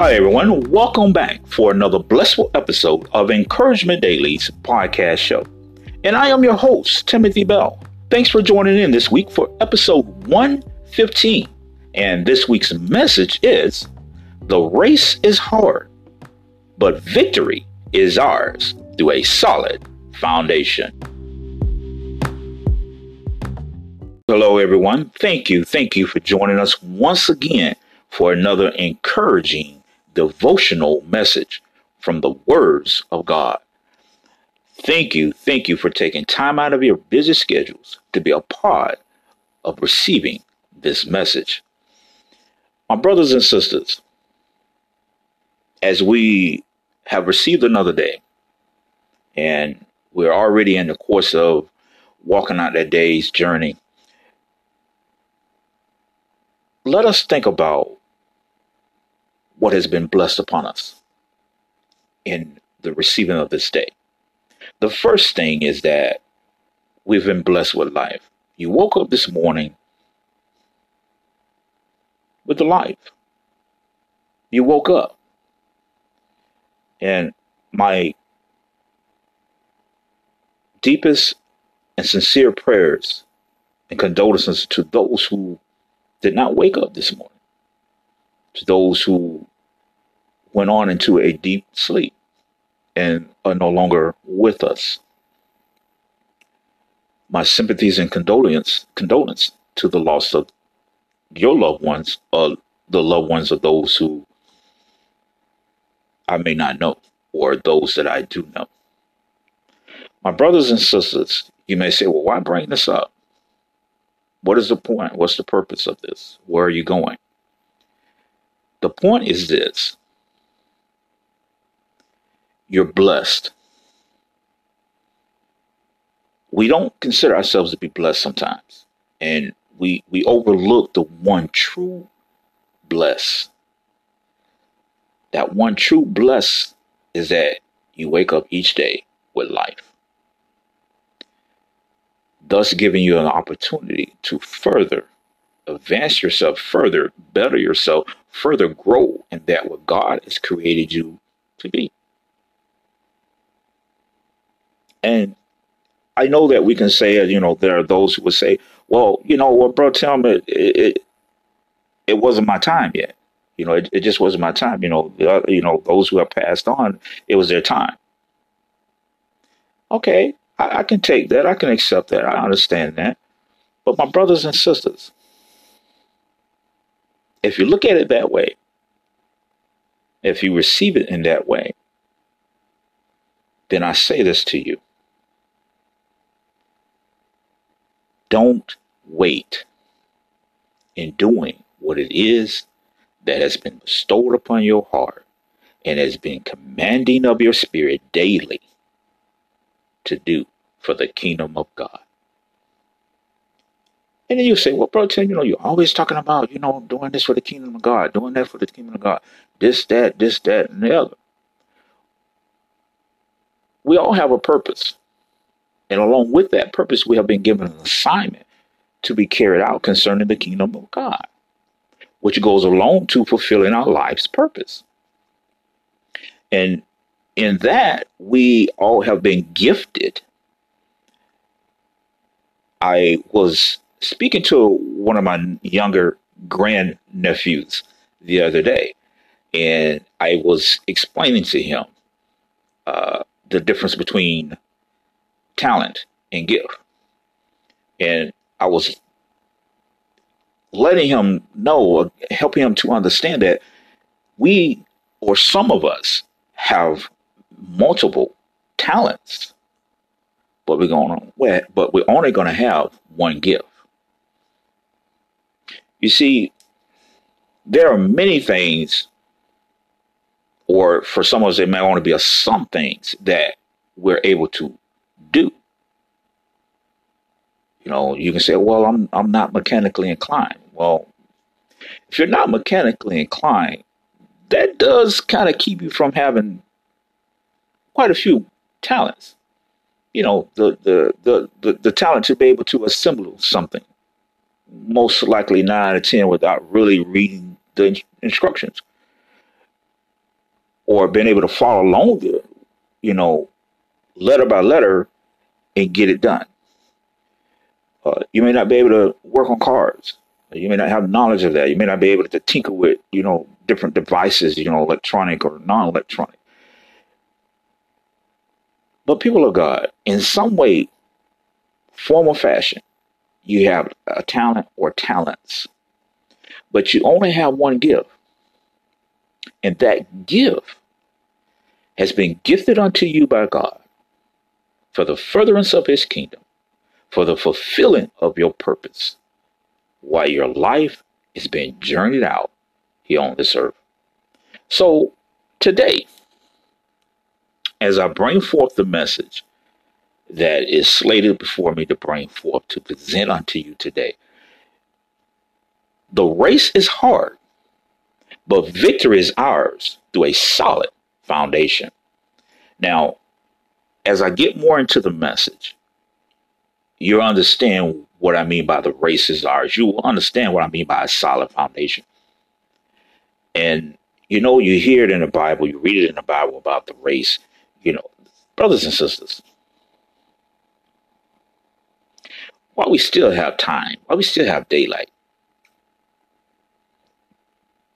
Hi, everyone. Welcome back for another blissful episode of Encouragement Daily's podcast show. And I am your host, Timothy Bell. Thanks for joining in this week for episode 115. And this week's message is The race is hard, but victory is ours through a solid foundation. Hello, everyone. Thank you. Thank you for joining us once again for another encouraging devotional message from the words of God. Thank you. Thank you for taking time out of your busy schedules to be a part of receiving this message. My brothers and sisters, as we have received another day and we're already in the course of walking out that day's journey let us think about what has been blessed upon us in the receiving of this day. The first thing is that we've been blessed with life. You woke up this morning with the life. You woke up. And my deepest and sincere prayers and condolences to those who did not wake up this morning. To those who went on into a deep sleep and are no longer with us. My sympathies and condolence, condolence to the loss of your loved ones or the loved ones of those who I may not know or those that I do know. My brothers and sisters, you may say, well, why bring this up? What is the point? What's the purpose of this? Where are you going? The point is this you're blessed. We don't consider ourselves to be blessed sometimes, and we, we overlook the one true bless. That one true bless is that you wake up each day with life thus giving you an opportunity to further advance yourself, further better yourself, further grow in that what God has created you to be. And I know that we can say, you know, there are those who would say, well, you know, well, bro, tell me, it, it, it wasn't my time yet. You know, it, it just wasn't my time. You know, uh, you know, those who have passed on, it was their time. Okay, I, I can take that. I can accept that. I understand that. But my brothers and sisters, if you look at it that way, if you receive it in that way, then I say this to you. Don't wait in doing what it is that has been bestowed upon your heart and has been commanding of your spirit daily to do for the kingdom of God. And then you say, well, bro, Tim, you know, you're always talking about, you know, doing this for the kingdom of God, doing that for the kingdom of God, this, that, this, that, and the other. We all have a purpose. And along with that purpose, we have been given an assignment to be carried out concerning the kingdom of God, which goes along to fulfilling our life's purpose. And in that, we all have been gifted. I was speaking to one of my younger grand nephews the other day, and I was explaining to him uh, the difference between talent and gift. And I was letting him know, helping him to understand that we, or some of us, have multiple talents, but we're going to, but we're only going to have one gift. You see, there are many things, or for some of us, it may only be a some things that we're able to do. You know, you can say, "Well, I'm I'm not mechanically inclined." Well, if you're not mechanically inclined, that does kind of keep you from having quite a few talents. You know, the, the, the, the, the talent to be able to assemble something, most likely nine or 10 without really reading the instructions. or being able to follow along, you know, letter by letter and get it done. Uh, you may not be able to work on cars. You may not have knowledge of that. You may not be able to tinker with, you know, different devices, you know, electronic or non-electronic. But people of God, in some way, form or fashion, you have a talent or talents, but you only have one gift. And that gift has been gifted unto you by God for the furtherance of his kingdom, for the fulfilling of your purpose, while your life is being journeyed out here on this earth. So today, as I bring forth the message that is slated before me to bring forth to present unto you today, the race is hard, but victory is ours through a solid foundation. Now, as I get more into the message, you'll understand what I mean by the race is ours. You will understand what I mean by a solid foundation. And you know, you hear it in the Bible, you read it in the Bible about the race. You know, brothers and sisters, while we still have time, while we still have daylight,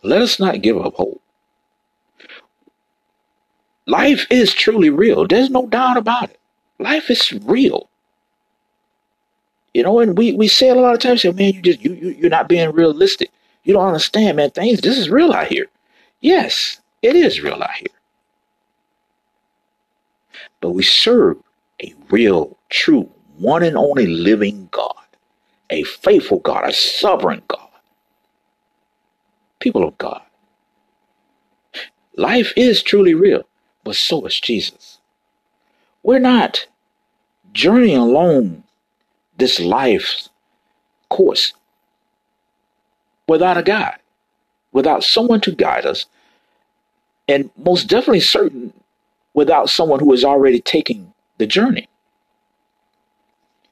let us not give up hope. Life is truly real. There's no doubt about it. Life is real. You know, and we, we say it a lot of times, say, man, you just you, you you're not being realistic. You don't understand, man. Things this is real out here. Yes, it is real out here. But we serve a real, true, one and only living God, a faithful God, a sovereign God. People of God, life is truly real but so is Jesus. We're not journeying along this life's course without a guide, without someone to guide us, and most definitely certain without someone who is already taking the journey.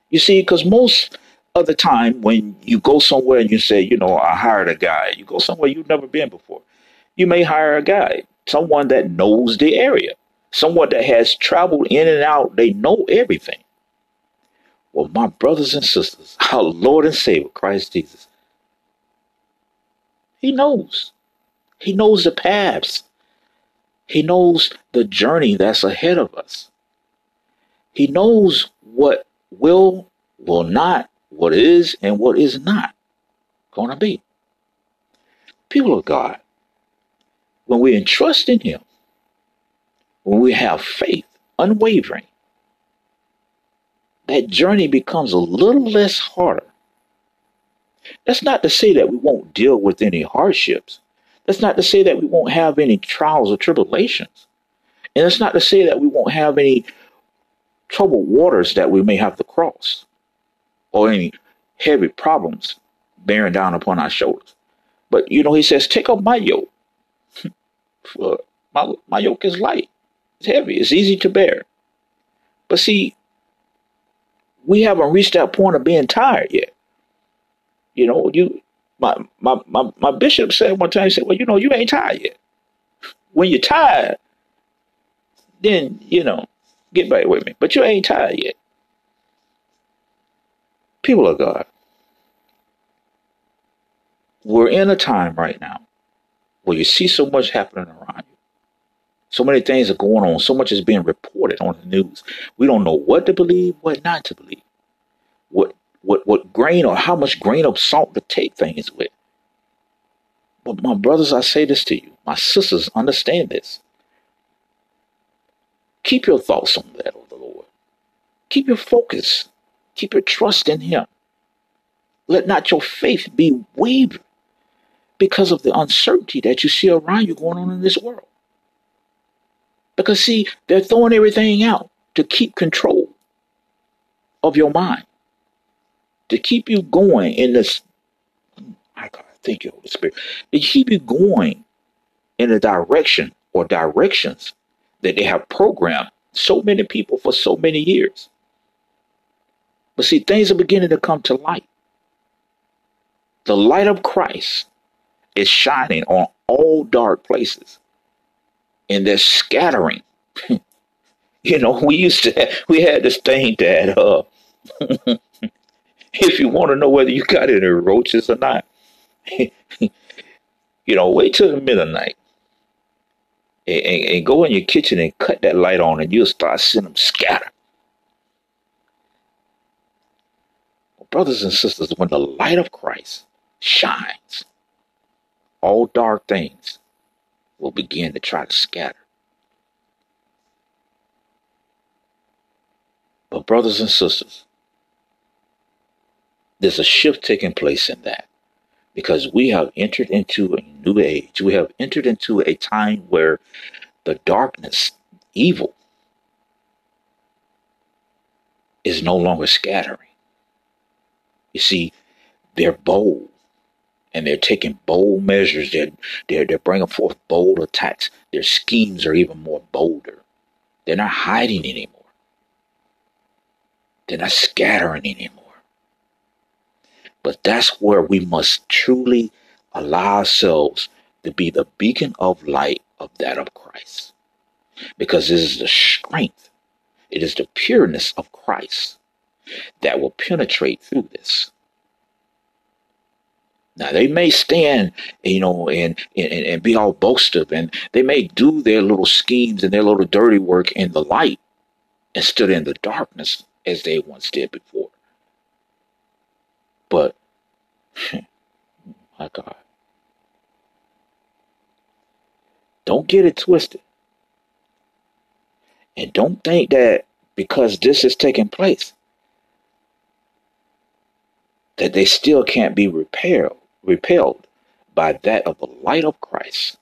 You see, because most of the time when you go somewhere and you say, you know, I hired a guy, you go somewhere you've never been before, you may hire a guide someone that knows the area, someone that has traveled in and out. They know everything. Well, my brothers and sisters, our Lord and Savior, Christ Jesus, He knows. He knows the paths. He knows the journey that's ahead of us. He knows what will, will not, what is, and what is not going to be. People of God, when we entrust in Him, when we have faith, unwavering, that journey becomes a little less harder. That's not to say that we won't deal with any hardships. That's not to say that we won't have any trials or tribulations. And it's not to say that we won't have any troubled waters that we may have to cross or any heavy problems bearing down upon our shoulders. But you know, he says, Take up my yoke my, my yoke is light. It's heavy. It's easy to bear. But see, we haven't reached that point of being tired yet. You know, you my my my, my bishop said one time, he said, Well, you know, you ain't tired yet. When you're tired, then, you know, get back with me. But you ain't tired yet. People of God, we're in a time right now where you see so much happening around you. So many things are going on. So much is being reported on the news. We don't know what to believe, what not to believe, what what what grain or how much grain of salt to take things with. But my brothers, I say this to you. My sisters, understand this. Keep your thoughts on that of the Lord. Keep your focus. Keep your trust in Him. Let not your faith be wavered because of the uncertainty that you see around you going on in this world. Because, see, they're throwing everything out to keep control of your mind, to keep you going in this. I God, thank you, Holy Spirit. To keep you going in a direction or directions that they have programmed so many people for so many years. But see, things are beginning to come to light. The light of Christ is shining on all dark places. And they're scattering. you know, we used to have, we had this thing that uh if you want to know whether you got any roaches or not, you know, wait till the middle of the night and, and, and, go in your kitchen and cut that light on and you'll start seeing them scatter. Brothers and sisters, when the light of Christ shines, all dark things will begin to try to scatter. But, brothers and sisters, there's a shift taking place in that because we have entered into a new age. We have entered into a time where the darkness, evil, is no longer scattering. You see, they're bold and they're taking bold measures. They're, they're, they're bringing forth bold attacks. Their schemes are even more bolder. They're not hiding anymore. They're not scattering anymore. But that's where we must truly allow ourselves to be the beacon of light of that of Christ. Because it is the strength, it is the pureness of Christ that will penetrate through this. Now they may stand, you know, and, and and be all boastive, and they may do their little schemes and their little dirty work in the light instead in the darkness as they once did before. But hmm, my God. Don't get it twisted. And don't think that because this is taking place, that they still can't be repelled, repelled by that of the light of Christ.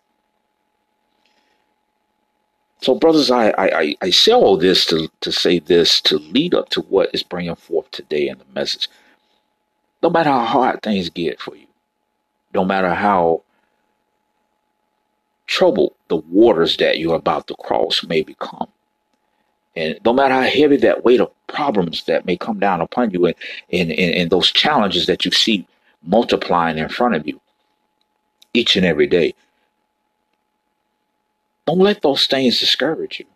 So, brothers, I, I, I say all this to, to say this to lead up to what is bringing forth today in the message. No matter how hard things get for you, no matter how troubled the waters that you're about to cross may become, and no matter how heavy that weight of problems that may come down upon you and, and, and, and those challenges that you see multiplying in front of you each and every day, don't let those things discourage you.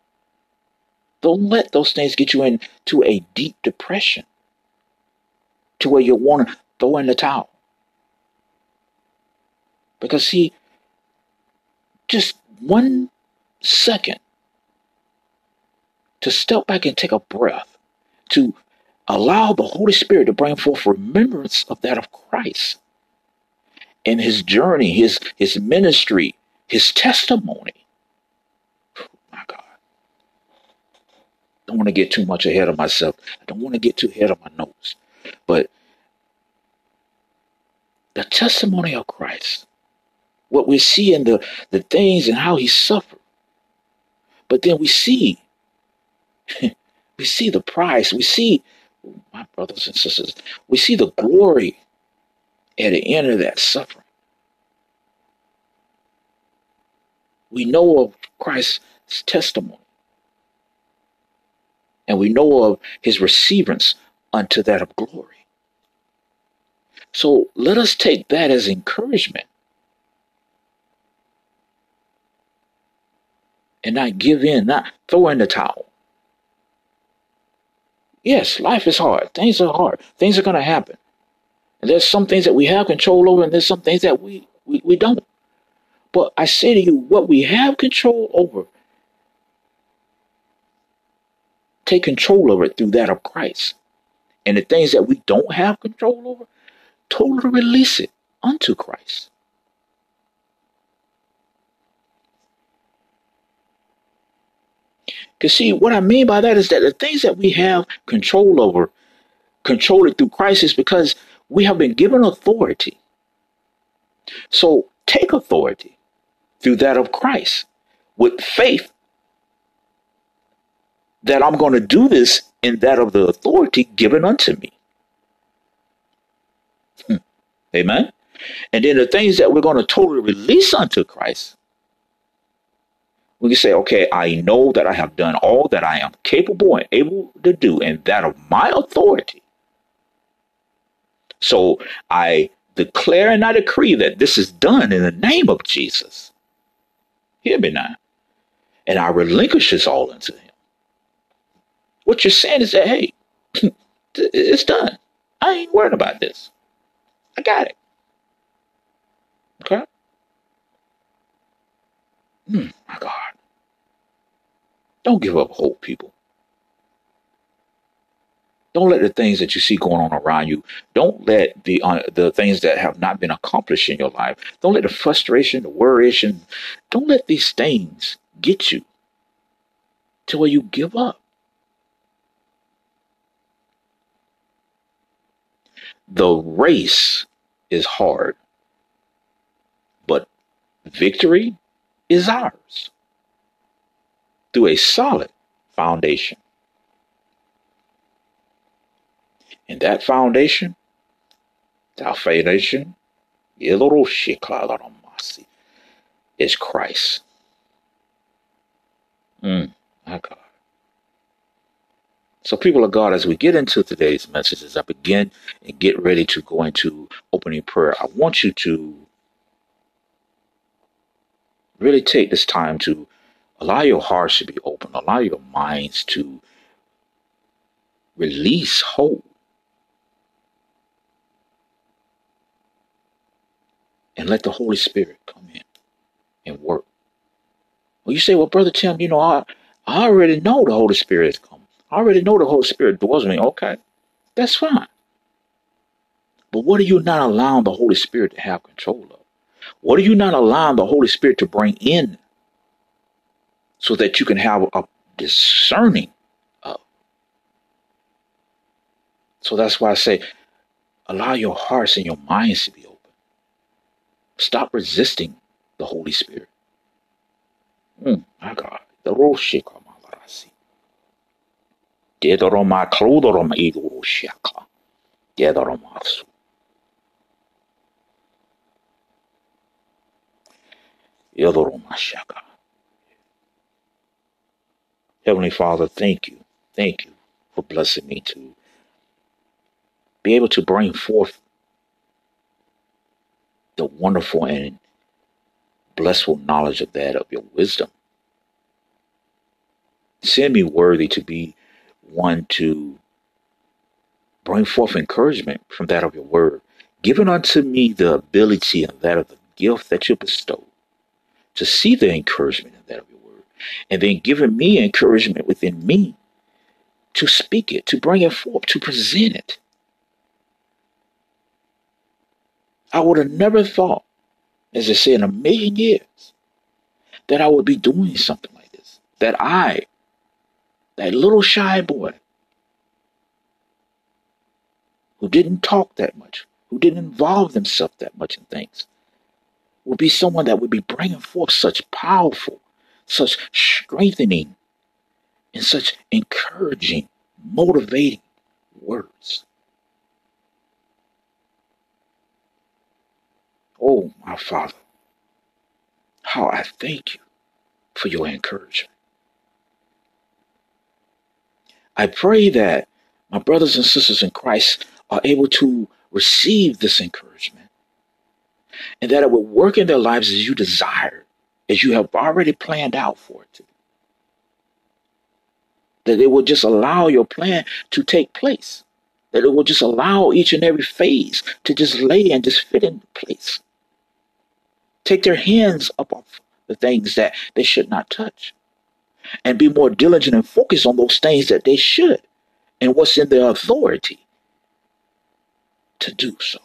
Don't let those things get you into a deep depression to where you want to throw in the towel. Because, see, just one second to step back and take a breath, to allow the Holy Spirit to bring forth remembrance of that of Christ and his journey, his, his ministry, his testimony. My God. Don't want to get too much ahead of myself. I don't want to get too ahead of my notes. But the testimony of Christ, what we see in the, the things and how he suffered. But then we see, we see the price. We see, my brothers and sisters, we see the glory at the end of that suffering. We know of Christ's testimony. And we know of his receivance unto that of glory. So let us take that as encouragement and not give in, not throw in the towel. Yes, life is hard. Things are hard. Things are going to happen. And there's some things that we have control over, and there's some things that we, we, we don't. But I say to you, what we have control over, take control over it through that of Christ. And the things that we don't have control over, totally release it unto Christ. Because, see, what I mean by that is that the things that we have control over, control it through Christ, is because we have been given authority. So take authority through that of Christ with faith that I'm going to do this in that of the authority given unto me. Hmm. Amen. And then the things that we're going to totally release unto Christ, we can say, okay, I know that I have done all that I am capable and able to do, and that of my authority. So I declare and I decree that this is done in the name of Jesus. Hear me now. and I relinquish this all unto Him. What you're saying is that, hey, it's done. I ain't worried about this. I got it. Okay? Hmm, my God. Don't give up hope, people. Don't let the things that you see going on around you. Don't let the uh, the things that have not been accomplished in your life. Don't let the frustration, the worries, and don't let these things get you to where you give up. The race is hard, but victory is ours through a solid foundation. And that foundation, that foundation, is Christ. Mm, my God. So, people of God, as we get into today's message, as I begin and get ready to go into opening prayer, I want you to really take this time to allow your hearts to be open, allow your minds to release hope. And let the Holy Spirit come in and work. Well, you say, well, Brother Tim, you know, I, I already know the Holy Spirit is coming. I already know the Holy Spirit dwells in me. Okay, that's fine. But what are you not allowing the Holy Spirit to have control of? What are you not allowing the Holy Spirit to bring in so that you can have a discerning of? So that's why I say, allow your hearts and your minds to be open. Stop resisting the Holy Spirit. Mm, my God. The Roshika. Dedoroma Clodoroma Idurushaka. Dedoromasu. Yodoromashaka. Heavenly Father, thank you. Thank you for blessing me to be able to bring forth the wonderful and blissful knowledge of that of your wisdom. Send me worthy to be one to bring forth encouragement from that of your word, giving unto me the ability and that of the gift that you bestow to see the encouragement in that of your and then giving me encouragement within me to speak it, to bring it forth, to present it. I would have never thought, as I say, in a million years, that I would be doing something like this. That I, that little shy boy who didn't talk that much, who didn't involve themselves that much in things, would be someone that would be bringing forth such powerful, such strengthening, and such encouraging, motivating words. Oh, my Father, how I thank you for your encouragement. I pray that my brothers and sisters in Christ are able to receive this encouragement and that it will work in their lives as you desire, as you have already planned out for it to. That it will just allow your plan to take place. That it will just allow each and every phase to just lay and just fit into place. Take their hands up off the things that they should not touch and be more diligent and focused on those things that they should and what's in their authority to do so.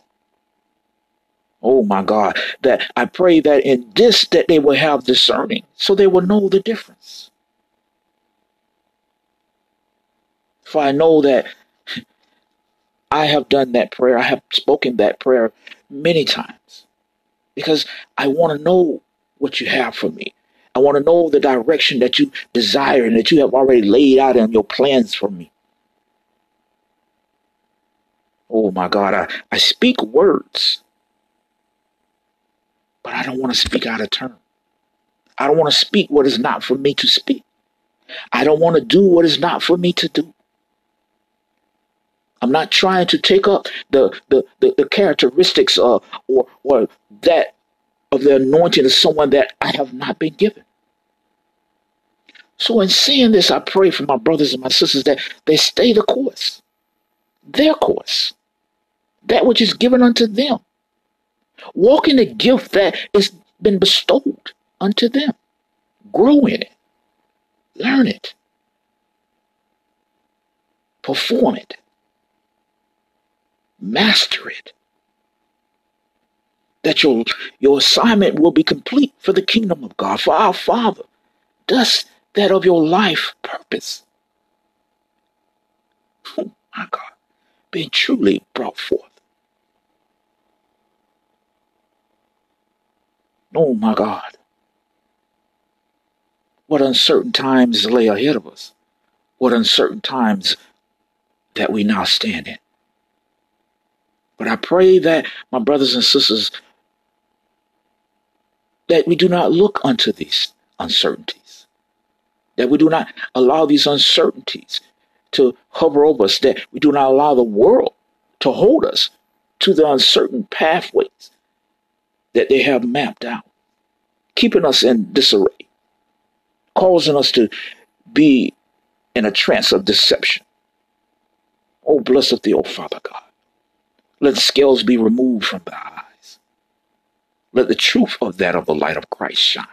Oh my God, that I pray that in this that they will have discerning so they will know the difference. For I know that I have done that prayer, I have spoken that prayer many times because I want to know what you have for me. I want to know the direction that you desire and that you have already laid out in your plans for me. Oh my God, I, I speak words, but I don't want to speak out of turn. I don't want to speak what is not for me to speak. I don't want to do what is not for me to do. I'm not trying to take up the the, the, the characteristics of or or that of the anointing of someone that I have not been given. So, in saying this, I pray for my brothers and my sisters that they stay the course, their course, that which is given unto them. Walk in the gift that has been bestowed unto them. Grow in it, learn it, perform it, master it. That your, your assignment will be complete for the kingdom of God, for our Father. Thus, that of your life purpose. Oh my God, being truly brought forth. Oh my God. What uncertain times lay ahead of us. What uncertain times that we now stand in. But I pray that, my brothers and sisters, that we do not look unto these uncertainties that we do not allow these uncertainties to hover over us, that we do not allow the world to hold us to the uncertain pathways that they have mapped out, keeping us in disarray, causing us to be in a trance of deception. Oh, blessed thee, O Father God. Let the scales be removed from the eyes. Let the truth of that of the light of Christ shine.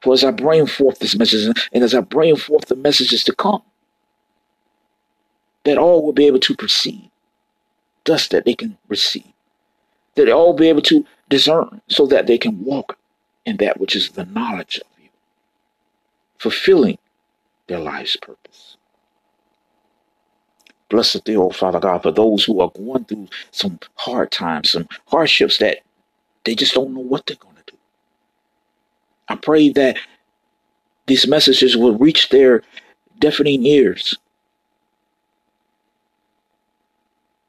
For as I bring forth this message, and as I bring forth the messages to come, that all will be able to perceive, thus that they can receive, that they all be able to discern, so that they can walk in that which is the knowledge of you, fulfilling their life's purpose. Blessed thee, O Father God, for those who are going through some hard times, some hardships that they just don't know what they're going to do. I pray that these messages will reach their deafening ears,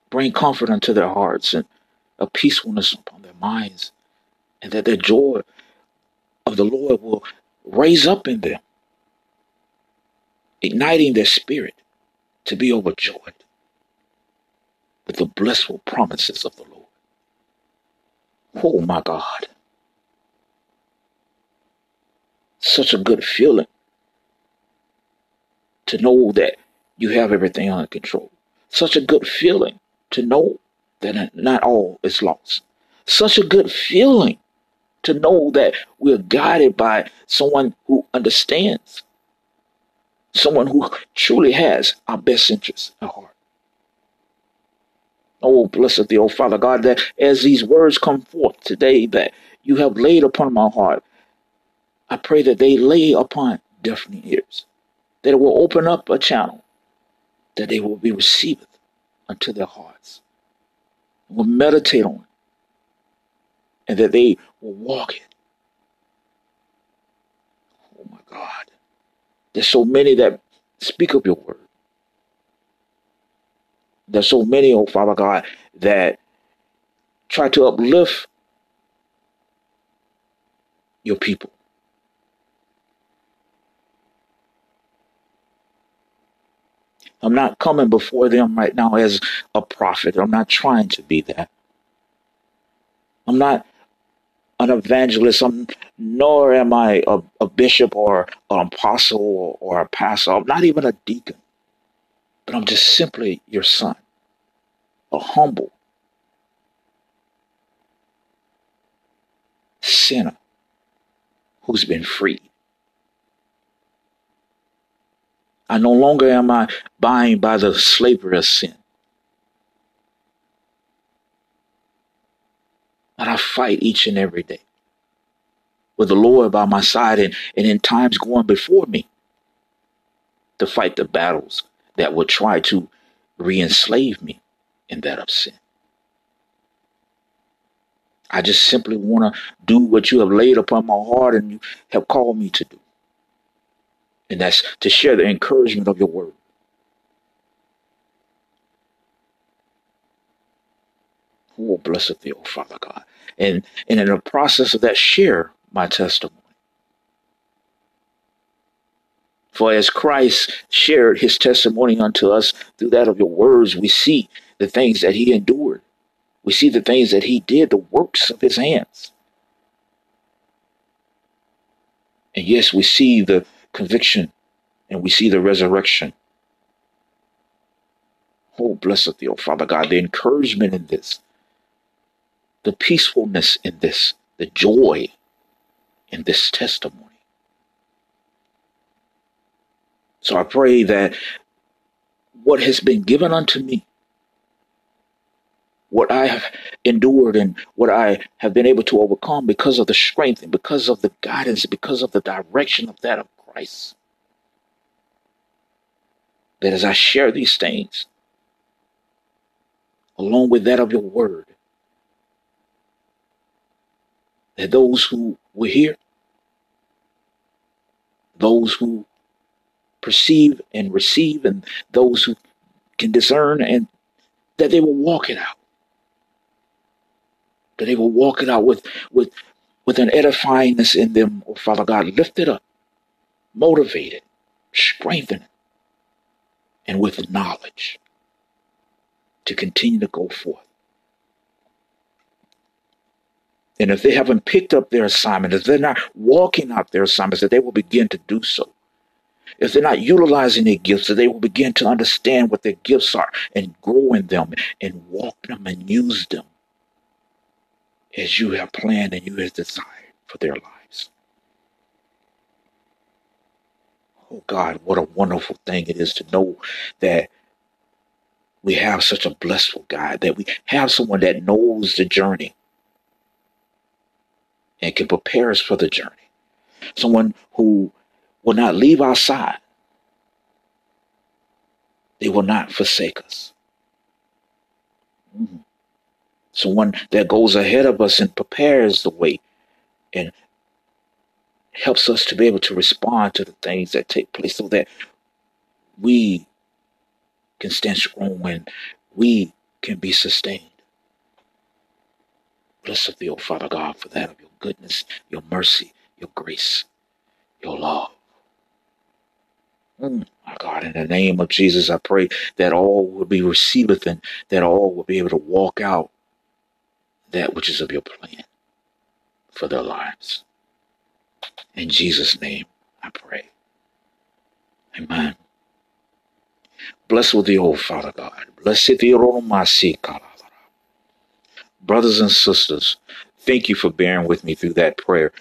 bring comfort unto their hearts and a peacefulness upon their minds, and that the joy of the Lord will raise up in them, igniting their spirit to be overjoyed with the blissful promises of the Lord. Oh my God. such a good feeling to know that you have everything under control. Such a good feeling to know that not all is lost. Such a good feeling to know that we're guided by someone who understands, someone who truly has our best interests at heart. Oh, blessed the old Father God, that as these words come forth today, that you have laid upon my heart, I pray that they lay upon deafening ears, that it will open up a channel, that they will be received unto their hearts, will meditate on it, and that they will walk it. Oh my God. There's so many that speak of your word. There's so many, oh Father God, that try to uplift your people. I'm not coming before them right now as a prophet. I'm not trying to be that. I'm not an evangelist, I'm, nor am I a, a bishop or an apostle or, or a pastor. I'm not even a deacon, but I'm just simply your son, a humble sinner who's been freed. I no longer am I bound by the slavery of sin. But I fight each and every day with the Lord by my side and, and in times going before me to fight the battles that will try to re enslave me in that of sin. I just simply want to do what you have laid upon my heart and you have called me to do and that's to share the encouragement of your word. Oh, blessed thee, oh Father God. And, and in the process of that, share my testimony. For as Christ shared his testimony unto us through that of your words, we see the things that he endured. We see the things that he did, the works of his hands. And yes, we see the conviction and we see the resurrection. Oh, blessed thee, oh Father God, the encouragement in this, the peacefulness in this, the joy in this testimony. So I pray that what has been given unto me, what I have endured and what I have been able to overcome because of the strength and because of the guidance, because of the direction of that of Christ. That as I share these things, along with that of your word, that those who were here, those who perceive and receive, and those who can discern, and that they will walk it out. That they will walk it out with with with an edifyingness in them, oh Father God, lifted up, motivated, strengthened, and with knowledge to continue to go forth. And if they haven't picked up their assignment, if they're not walking out their assignments, that they will begin to do so. If they're not utilizing their gifts, that they will begin to understand what their gifts are and grow in them and walk them and use them as you have planned and you have desired for their lives. Oh God, what a wonderful thing it is to know that we have such a blissful God, that we have someone that knows the journey and can prepare us for the journey. Someone who will not leave our side. They will not forsake us. Mm-hmm. Someone that goes ahead of us and prepares the way and helps us to be able to respond to the things that take place so that we can stand strong and we can be sustained. Blessed thee, O Father God, for that of your goodness, your mercy, your grace, your love. Mm, my God, in the name of Jesus, I pray that all will be received and that all will be able to walk out that which is of your plan for their lives. In Jesus' name, I pray. Amen. Bless with the old Father God. Blessed the Romasi Brothers and sisters, thank you for bearing with me through that prayer.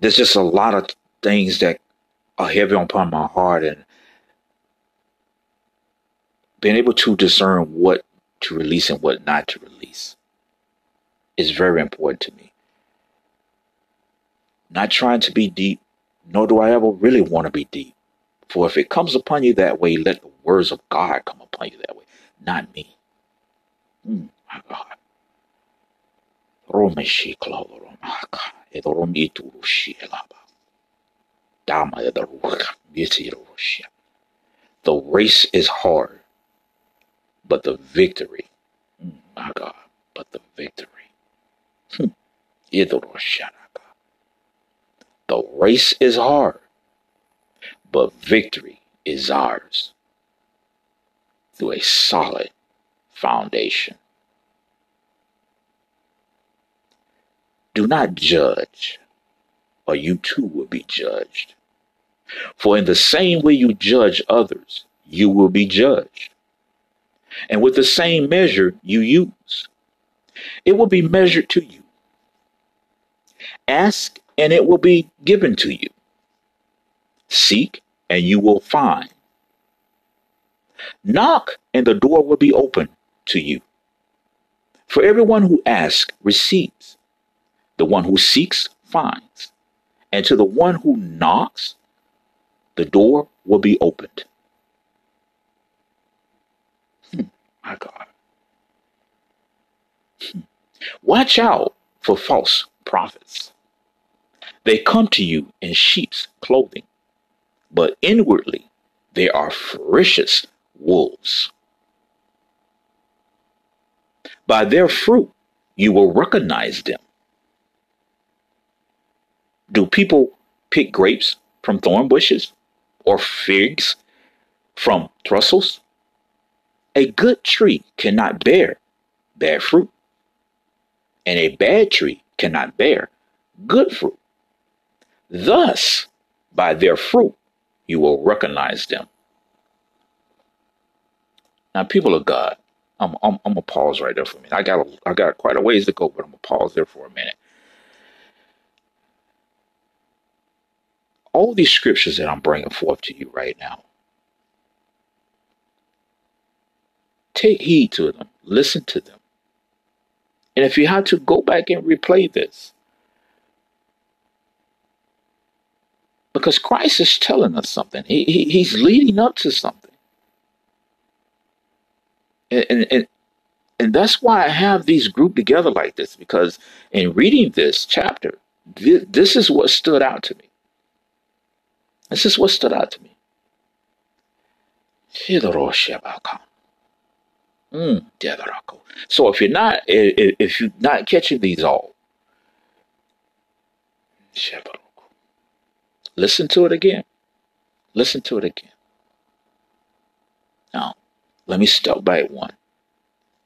There's just a lot of things that are heavy upon my heart and being able to discern what to release and what not to release is very important to me. Not trying to be deep, nor do I ever really want to be deep. For if it comes upon you that way, let the words of God come upon you that way, not me. Mm, my God. The race is hard, but the victory, mm, my God, but the victory. The race is hard, but victory is ours through a solid foundation. Do not judge, or you too will be judged. For in the same way you judge others, you will be judged. And with the same measure you use, it will be measured to you. Ask, and it will be given to you. Seek, and you will find. Knock, and the door will be open to you. For everyone who asks receives, the one who seeks finds, and to the one who knocks, the door will be opened. Hmm, my God. Hmm. Watch out for false prophets. They come to you in sheep's clothing, but inwardly they are ferocious wolves. By their fruit you will recognize them. Do people pick grapes from thorn bushes or figs from thistles? A good tree cannot bear bad fruit, and a bad tree cannot bear good fruit. Thus, by their fruit, you will recognize them. Now, people of God, I'm, I'm, I'm gonna pause right there for a minute. I got a, I got quite a ways to go, but I'm gonna pause there for a minute. All these scriptures that I'm bringing forth to you right now, take heed to them, listen to them, and if you had to, go back and replay this. Because Christ is telling us something. He, he he's leading up to something. And, and, and that's why I have these grouped together like this, because in reading this chapter, this, this is what stood out to me. This is what stood out to me. Mm, so if you're not if you're not catching these all, listen to it again. Listen to it again. Now, let me start by one.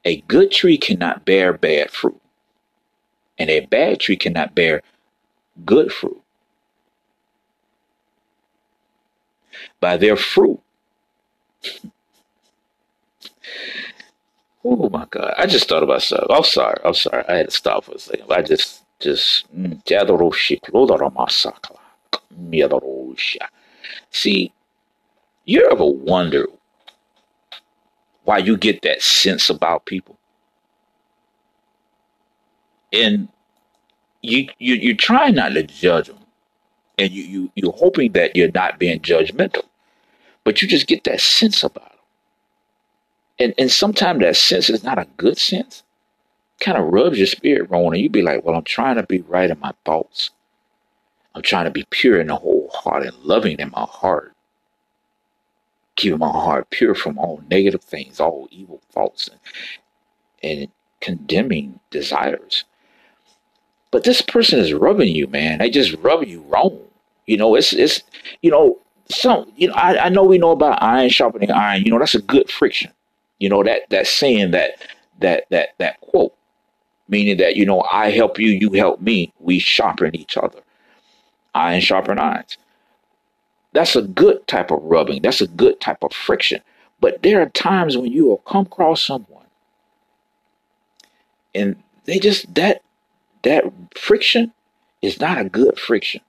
A good tree cannot bear bad fruit, and a bad tree cannot bear good fruit. By their fruit, Oh my God! I just thought about something. I'm sorry. I'm sorry. I had to stop for a second. I just, just. Mm, Mm, See, you ever wonder why you get that sense about people, and you you you're trying not to judge them, and you you you're hoping that you're not being judgmental, but you just get that sense about. Them and and sometimes that sense is not a good sense. Kind of rubs your spirit wrong, and you be like, "Well, I'm trying to be right in my thoughts. I'm trying to be pure in the whole heart and loving in my heart, keeping my heart pure from all negative things, all evil thoughts, and, and condemning desires." But this person is rubbing you, man. They just rub you wrong. You know, it's it's you know some you know I, I know we know about iron sharpening iron. You know that's a good friction. You know that that saying that that that that quote, meaning that you know I help you, you help me. We sharpen each other. Iron sharpen irons. That's a good type of rubbing. That's a good type of friction. But there are times when you will come across someone, and they just that that friction is not a good friction.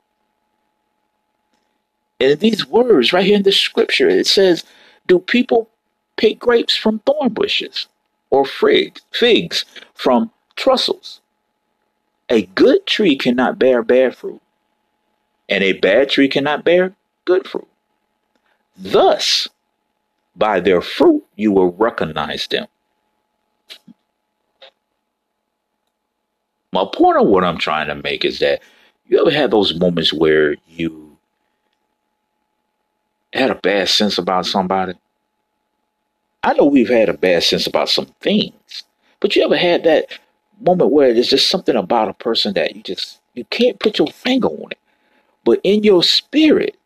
And these words right here in the scripture, it says, Do people pick grapes from thorn bushes or fig, figs from trussels. A good tree cannot bear bad fruit, and a bad tree cannot bear good fruit. Thus, by their fruit, you will recognize them. My point of what I'm trying to make is that you ever had those moments where you had a bad sense about somebody? I know we've had a bad sense about some things, but you ever had that moment where there's just something about a person that you just you can't put your finger on it, but in your spirit,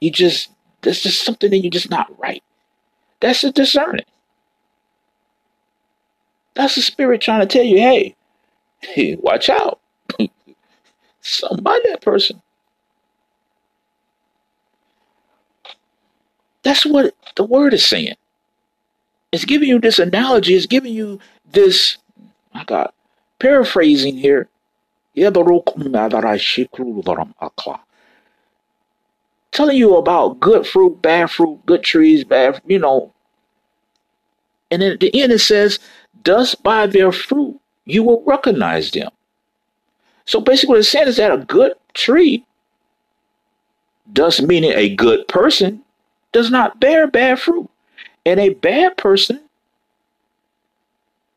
you just there's just something that you're just not right. That's a discerning. That's the spirit trying to tell you, hey, hey watch out. Somebody that person. That's what the word is saying. It's giving you this analogy. It's giving you this, my God, paraphrasing here. Telling you about good fruit, bad fruit, good trees, bad, you know. And at the end it says, Thus by their fruit you will recognize them. So basically what it's saying is that a good tree, thus meaning a good person, does not bear bad fruit. And a bad person,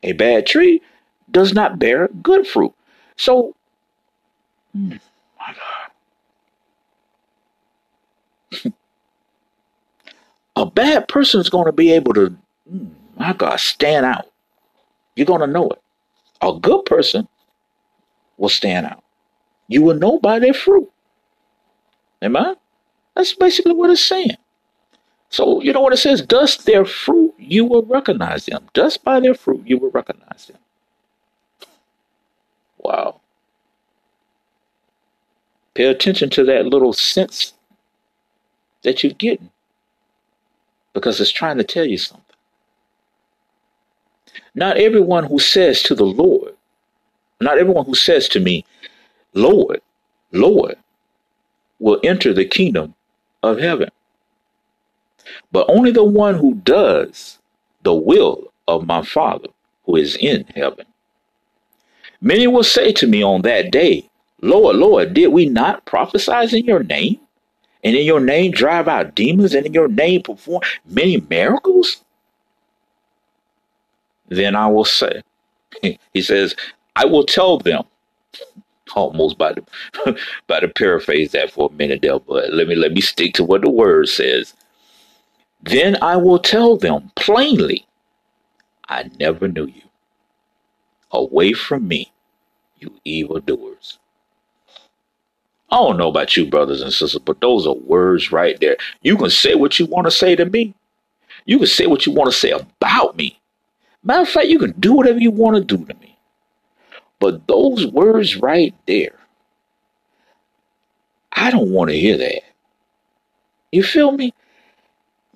a bad tree, does not bear good fruit. So, hmm, my God. a bad person is going to be able to, hmm, my God, stand out. You're going to know it. A good person will stand out. You will know by their fruit. Am I? That's basically what it's saying. So, you know what it says? Dust their fruit, you will recognize them. Dust by their fruit, you will recognize them. Wow. Pay attention to that little sense that you're getting because it's trying to tell you something. Not everyone who says to the Lord, not everyone who says to me, Lord, Lord, will enter the kingdom of heaven, but only the one who does the will of my Father who is in heaven. Many will say to me on that day, Lord, Lord, did we not prophesy in your name? And in your name drive out demons, and in your name perform many miracles? Then I will say, he says, I will tell them, almost by the by to paraphrase that for a minute there, but let me let me stick to what the word says. Then I will tell them plainly, I never knew you. Away from me, you evildoers. I don't know about you, brothers and sisters, but those are words right there. You can say what you want to say to me. You can say what you want to say about me. Matter of fact, you can do whatever you want to do to me. But those words right there, I don't want to hear that. You feel me?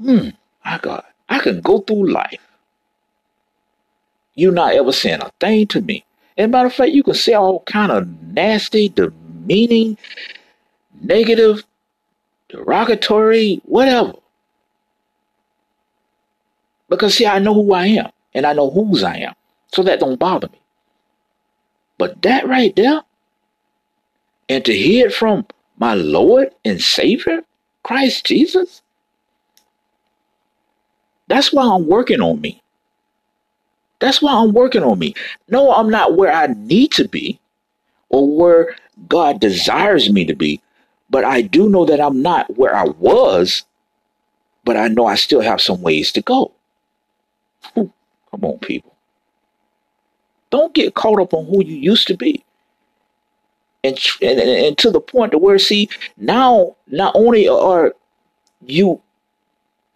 Hmm, my God. I can go through life. You not ever saying a thing to me. As a matter of fact, you can say all kind of nasty, demeaning, negative, derogatory, whatever. Because see, I know who I am and I know whose I am. So that don't bother me. But that right there, and to hear it from my Lord and Savior, Christ Jesus, that's why I'm working on me. That's why I'm working on me. No, I'm not where I need to be or where God desires me to be, but I do know that I'm not where I was, but I know I still have some ways to go. Come on, people. Don't get caught up on who you used to be. And, and, and to the point to where, see, now not only are you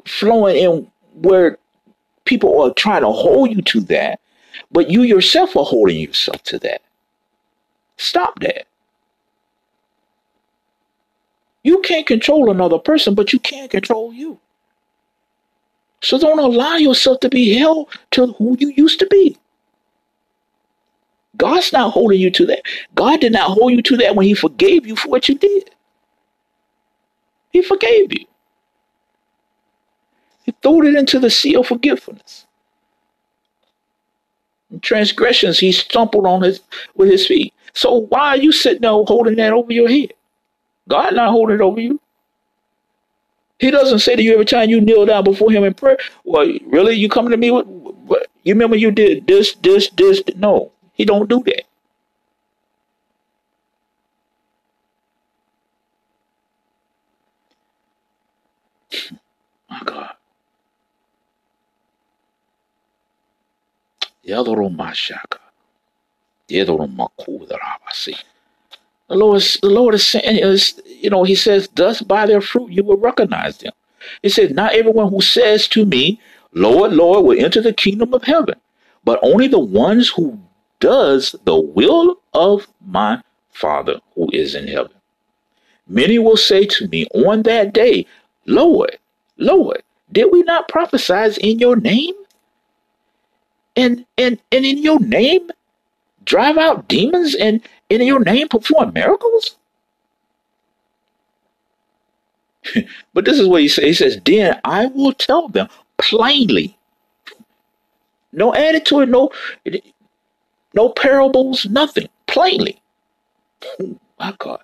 flowing in where people are trying to hold you to that, but you yourself are holding yourself to that. Stop that. You can't control another person, but you can't control you. So don't allow yourself to be held to who you used to be. God's not holding you to that. God did not hold you to that when He forgave you for what you did. He forgave you. He threw it into the sea of forgiveness. In transgressions, he stumbled on his with his feet. So why are you sitting there holding that over your head? God not holding it over you. He doesn't say to you every time you kneel down before him in prayer, well, really, you coming to me with, what? you remember you did this, this, this. No, he don't do that. My God. Yadoromashaka. Yadoromakudarabasi. The Lord is, the Lord is saying, uh, is, you know, He says, Thus by their fruit you will recognize them. He says, Not everyone who says to me, Lord, Lord, will enter the kingdom of heaven, but only the ones who does the will of my Father who is in heaven. Many will say to me on that day, Lord, Lord, did we not prophesy in your name? and and and in your name drive out demons and in your name perform miracles? but this is what he says. He says, Then I will tell them plainly. No attitude, no no parables, nothing. Plainly. my God.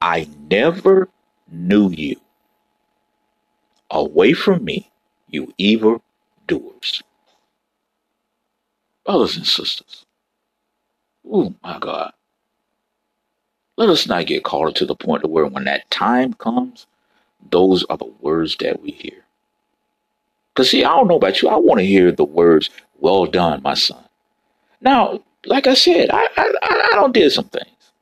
I never knew you. Away from me, you evil doers. Brothers and sisters, oh my God, let us not get caught to the point where when that time comes, those are the words that we hear. Because, see, I don't know about you. I want to hear the words, well done, my son. Now, like I said, I, I, I don't did some things.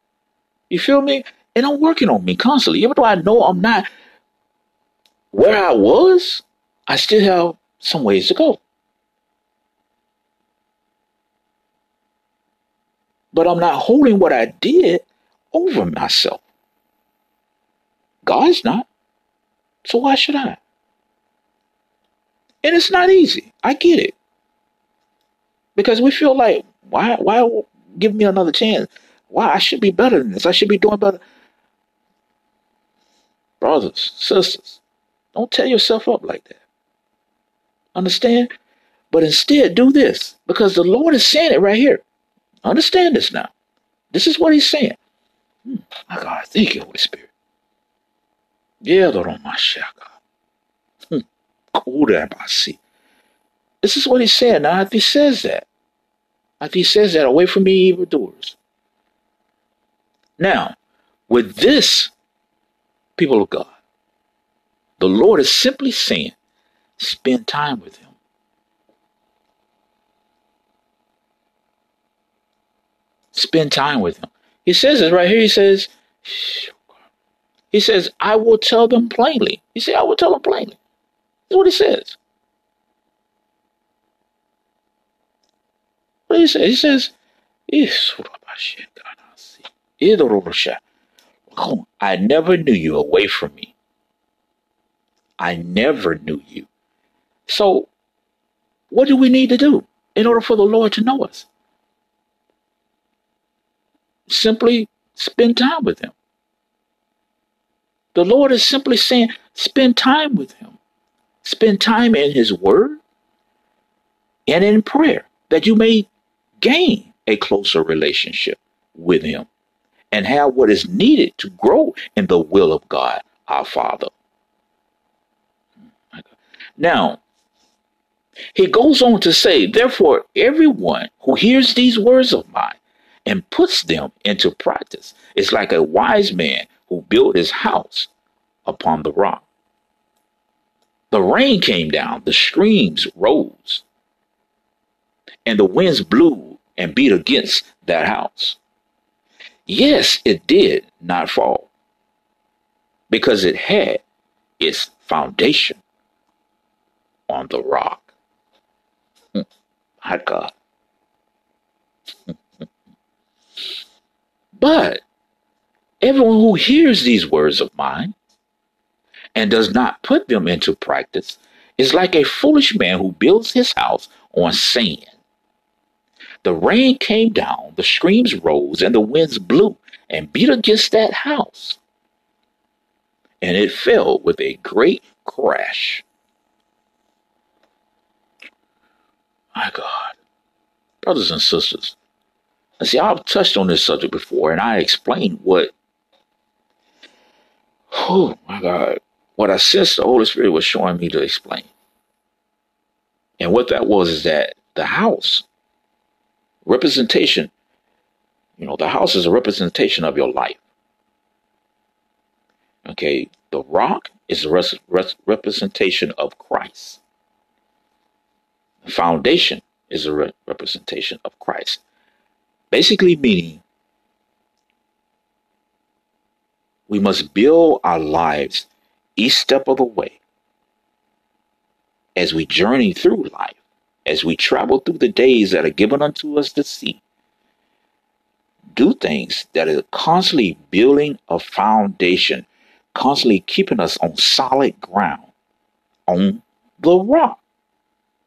You feel me? And I'm working on me constantly. Even though I know I'm not where I was, I still have some ways to go. but I'm not holding what I did over myself. God's not. So why should I? And it's not easy. I get it. Because we feel like, why why give me another chance? Why I should be better than this. I should be doing better. Brothers, sisters, don't tear yourself up like that. Understand? But instead do this. Because the Lord is saying it right here. Understand this now. This is what he's saying. My God, thank you, Holy Spirit. Hmm, this is what he's saying. Now, if he says that, if he says that, away from me, evildoers. Now, with this, people of God, the Lord is simply saying, spend time with him. Spend time with him. He says it right here. He says, oh he says, I will tell them plainly. He said, I will tell them plainly. That's what he says. What he says? He says, I never knew you away from me. I never knew you. So, what do we need to do in order for the Lord to know us? Simply spend time with Him. The Lord is simply saying, spend time with Him. Spend time in His Word and in prayer that you may gain a closer relationship with Him and have what is needed to grow in the will of God, our Father. Now, he goes on to say, Therefore, everyone who hears these words of mine and puts them into practice It's like a wise man who built his house upon the rock. The rain came down, the streams rose, and the winds blew and beat against that house. Yes, it did not fall because it had its foundation on the rock. Hmm. My God. Hmm. But everyone who hears these words of mine and does not put them into practice is like a foolish man who builds his house on sand. The rain came down, the streams rose, and the winds blew and beat against that house. And it fell with a great crash. My God. Brothers and sisters, see, I've touched on this subject before, and I explained what, oh my God, what I sensed the Holy Spirit was showing me to explain. And what that was is that the house, representation, you know, the house is a representation of your life. Okay, the rock is a res- res- representation of Christ foundation is a re- representation of Christ. Basically, meaning we must build our lives each step of the way as we journey through life, as we travel through the days that are given unto us to see. Do things that are constantly building a foundation, constantly keeping us on solid ground, on the rock.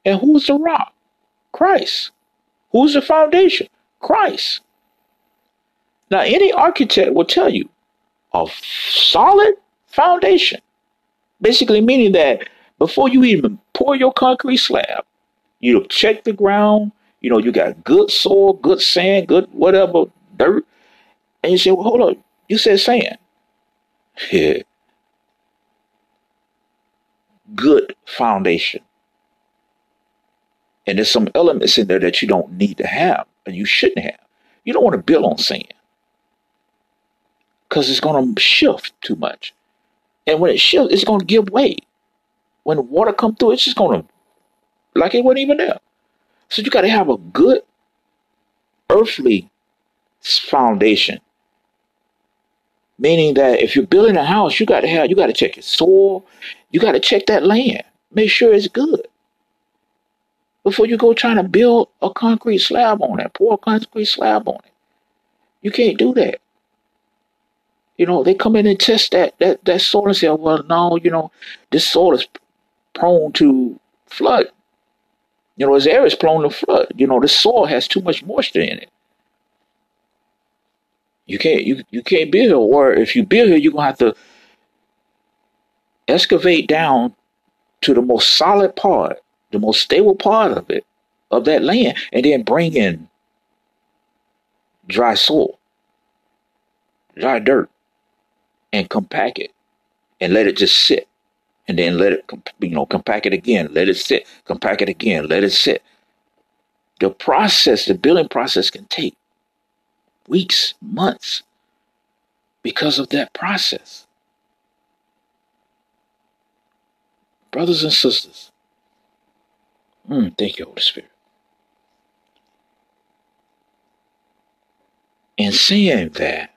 And who's the rock? Christ. Who's the foundation? Christ. Now, any architect will tell you a solid foundation. Basically, meaning that before you even pour your concrete slab, you check the ground. You know, you got good soil, good sand, good whatever, dirt. And you say, well, hold on. You said sand. Yeah. Good foundation. And there's some elements in there that you don't need to have and you shouldn't have. You don't want to build on sand because it's going to shift too much. And when it shifts, it's going to give way. When water come through, it's just going to, like it wasn't even there. So you got to have a good earthly foundation. Meaning that if you're building a house, you got to have, you got to check your soil. You got to check that land. Make sure it's good before you go trying to build a concrete slab on it, pour a concrete slab on it. You can't do that. You know, they come in and test that that that soil and say, well, no, you know, this soil is prone to flood. You know, this area is prone to flood. You know, the soil has too much moisture in it. You can't you you can't build here, or if you build here, you're gonna have to excavate down to the most solid part, the most stable part of it, of that land, and then bring in dry soil, dry dirt, and compact it, and let it just sit, and then let it, you know, compact it again, let it sit, compact it again, let it sit. The process, the building process can take weeks, months because of that process. Brothers and sisters, mm, thank you, Holy Spirit. In saying that,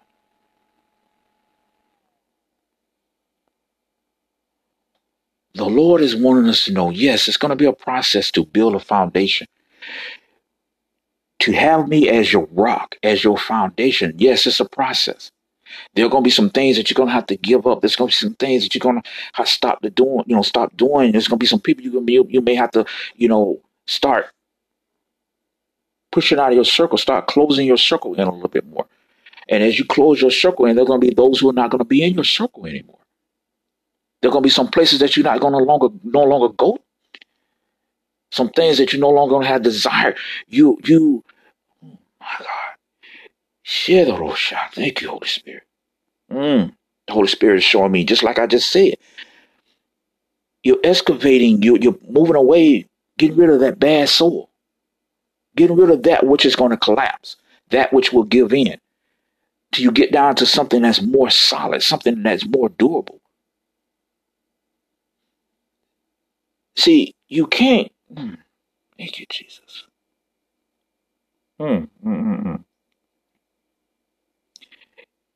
the Lord is wanting us to know yes, it's going to be a process to build a foundation. To have me as your rock, as your foundation, yes, it's a process. There are to be some things that you're to have to give up. There's to be some things that you're to have to stop the doing, you know, stop doing. There's to be some people you're to be, you may have to, you know, start pushing out of your circle, start closing your circle in a little bit more. And as you close your circle in, there are to be those who are not to be in your circle anymore. There are to be some places that you're not to longer, no longer go. Some things that you no longer have desire. You, you, oh my God. Share the Rosha. Thank you, Holy Spirit. Mm. The Holy Spirit is showing me, just like I just said, you're excavating, you, you're moving away, getting rid of that bad soul, getting rid of that which is going to collapse, that which will give in, till you get down to something that's more solid, something that's more durable. See, you can't. Mm, thank you, Jesus. Mm, mm,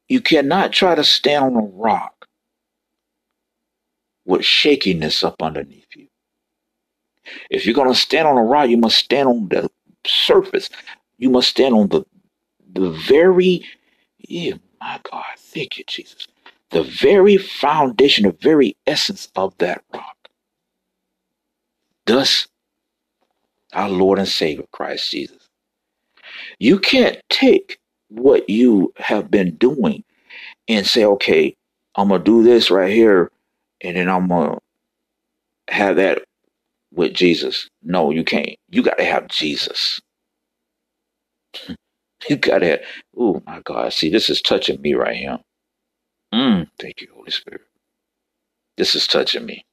you cannot try to stand on a rock with shakiness up underneath you. If you're going to stand on a rock, you must stand on the surface. You must stand on the the very, yeah, my God, thank you, Jesus. The very foundation, the very essence of that rock. Thus, our Lord and Savior, Christ Jesus. You can't take what you have been doing and say, okay, I'm going to do this right here and then I'm going to have that with Jesus. No, you can't. You got to have Jesus. you got to oh my God. See, this is touching me right here. Mm, thank you, Holy Spirit. This is touching me.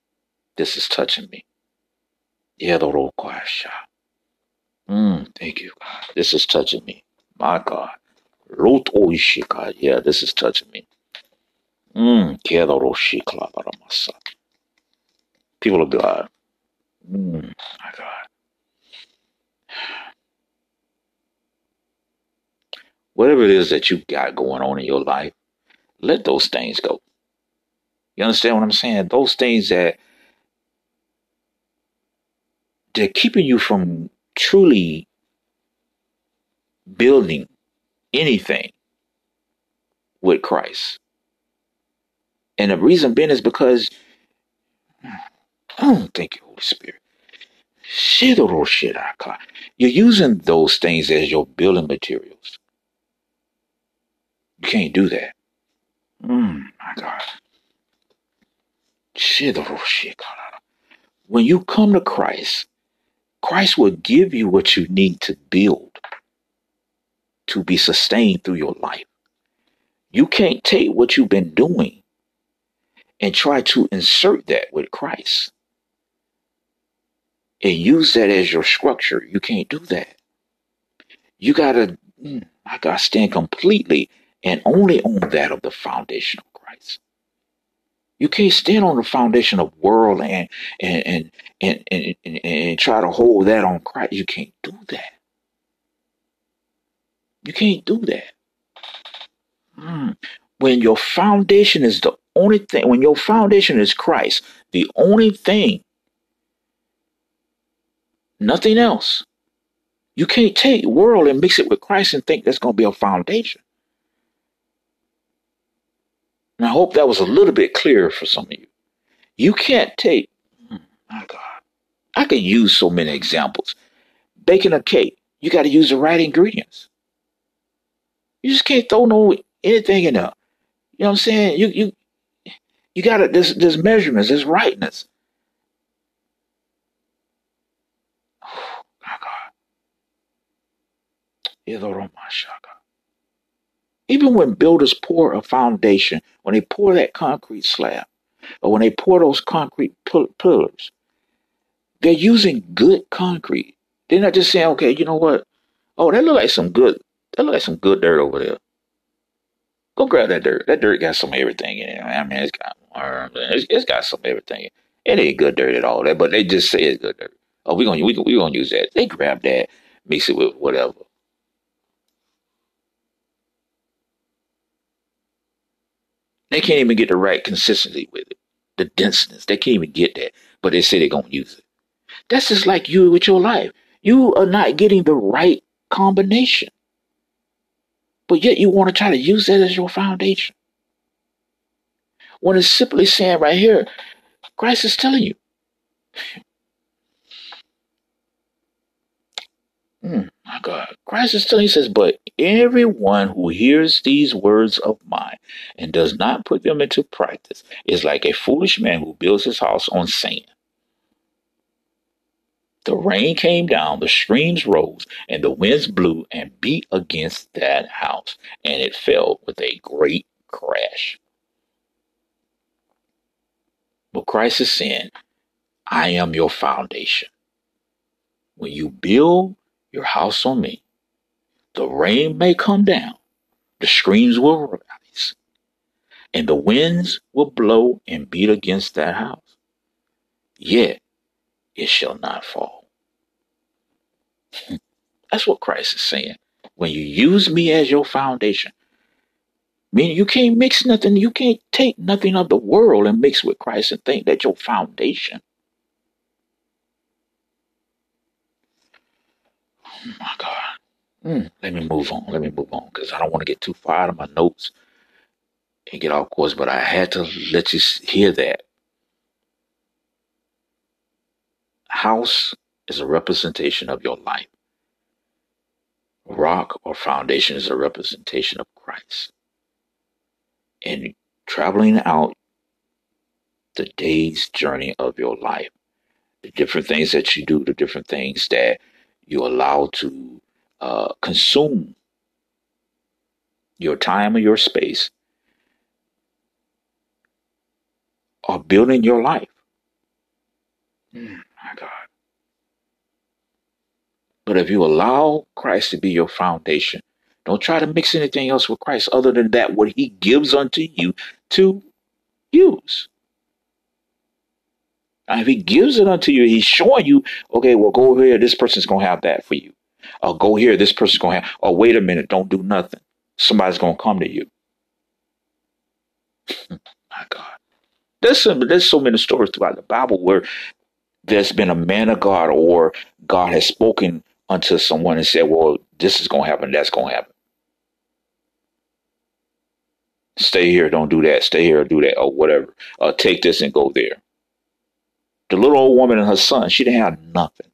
This is touching me. Yeah, the Mm, thank you, God. This is touching me. My God. Lot Oishika. Yeah, this is touching me. Mm, People of God. Mm, my God. Whatever it is that you got going on in your life, let those things go. You understand what I'm saying? Those things that they're keeping you from truly building anything with Christ. And the reason being is because I don't think you, Holy Spirit. You're using those things as your building materials. You can't do that. Mm, my God. When you come to Christ, Christ will give you what you need to build to be sustained through your life. You can't take what you've been doing and try to insert that with Christ and use that as your structure. You can't do that. You gotta, mm, I gotta stand completely and only on that of the foundation of Christ. You can't stand on the foundation of world and and and and, and, and, and try to hold that on Christ. You can't do that. You can't do that. Mm. When your foundation is the only thing, when your foundation is Christ, the only thing, nothing else. You can't take world and mix it with Christ and think that's going to be a foundation. And I hope that was a little bit clearer for some of you. You can't take, hmm, my God, I can use so many examples. Baking a cake, you got to use the right ingredients. You just can't throw no anything in there. You know what I'm saying? You you you got to there's measurements, there's rightness. Oh, oh, my God. Even when builders pour a foundation, when they pour that concrete slab, or when they pour those concrete pillars, they're using good concrete. They're not just saying, okay, you know what? Oh, that look like some good, that look like some good dirt over there. Go grab that dirt. That dirt got some everything in it. I mean, it's got. It's, it's got some everything. It ain't good dirt at all. That, but they just say it's good dirt. Oh, we gonna we we gonna use that. They grab that, mix it with whatever. They can't even get the right consistency with it, the denseness. They can't even get that, but they say they're gonna use it. That's just like you with your life. You are not getting the right combination. But yet you want to try to use that as your foundation. When it's simply saying right here, Christ is telling you. Mm, my God. Christ is telling you, says, but everyone who hears these words of mine and does not put them into practice is like a foolish man who builds his house on sand. The rain came down, the streams rose, and the winds blew and beat against that house, and it fell with a great crash. But Christ is saying, I am your foundation. When you build your house on me, the rain may come down, the streams will rise, and the winds will blow and beat against that house. Yet it shall not fall. That's what Christ is saying. When you use me as your foundation, meaning you can't mix nothing, you can't take nothing of the world and mix with Christ and think that your foundation. Oh my God. Mm, let me move on. Let me move on because I don't want to get too far out of my notes and get off course, but I had to let you hear that. House is a representation of your life. Rock or foundation is a representation of Christ. And traveling out the day's journey of your life, the different things that you do, the different things that you allow to uh, consume your time or your space, are building your life. Mm, my God. But if you allow Christ to be your foundation, don't try to mix anything else with Christ other than that what he gives unto you to use. Now, if he gives it unto you, he's showing you, okay, well, go here, this person's going to have that for you. Or go here, this person's going to have, or wait a minute, don't do nothing. Somebody's going to come to you. My God. There's, some, there's so many stories throughout the Bible where there's been a man of God or God has spoken unto someone and said, well, this is going to happen, that's going to happen. Stay here, don't do that. Stay here, do that, or whatever. Uh, take this and go there. The little old woman and her son, she didn't have nothing.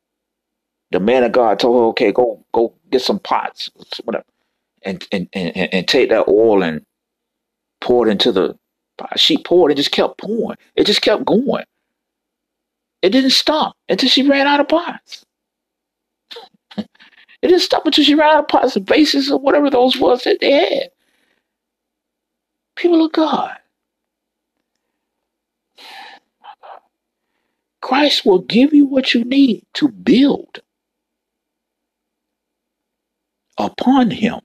The man of God told her, okay, go go get some pots, whatever, and and, and, and take that oil and pour it into the pot. She poured and just kept pouring. It just kept going. It didn't stop until she ran out of pots. It didn't stop until she ran out of pots and bases or whatever those was that they had. People of God. Christ will give you what you need to build upon him.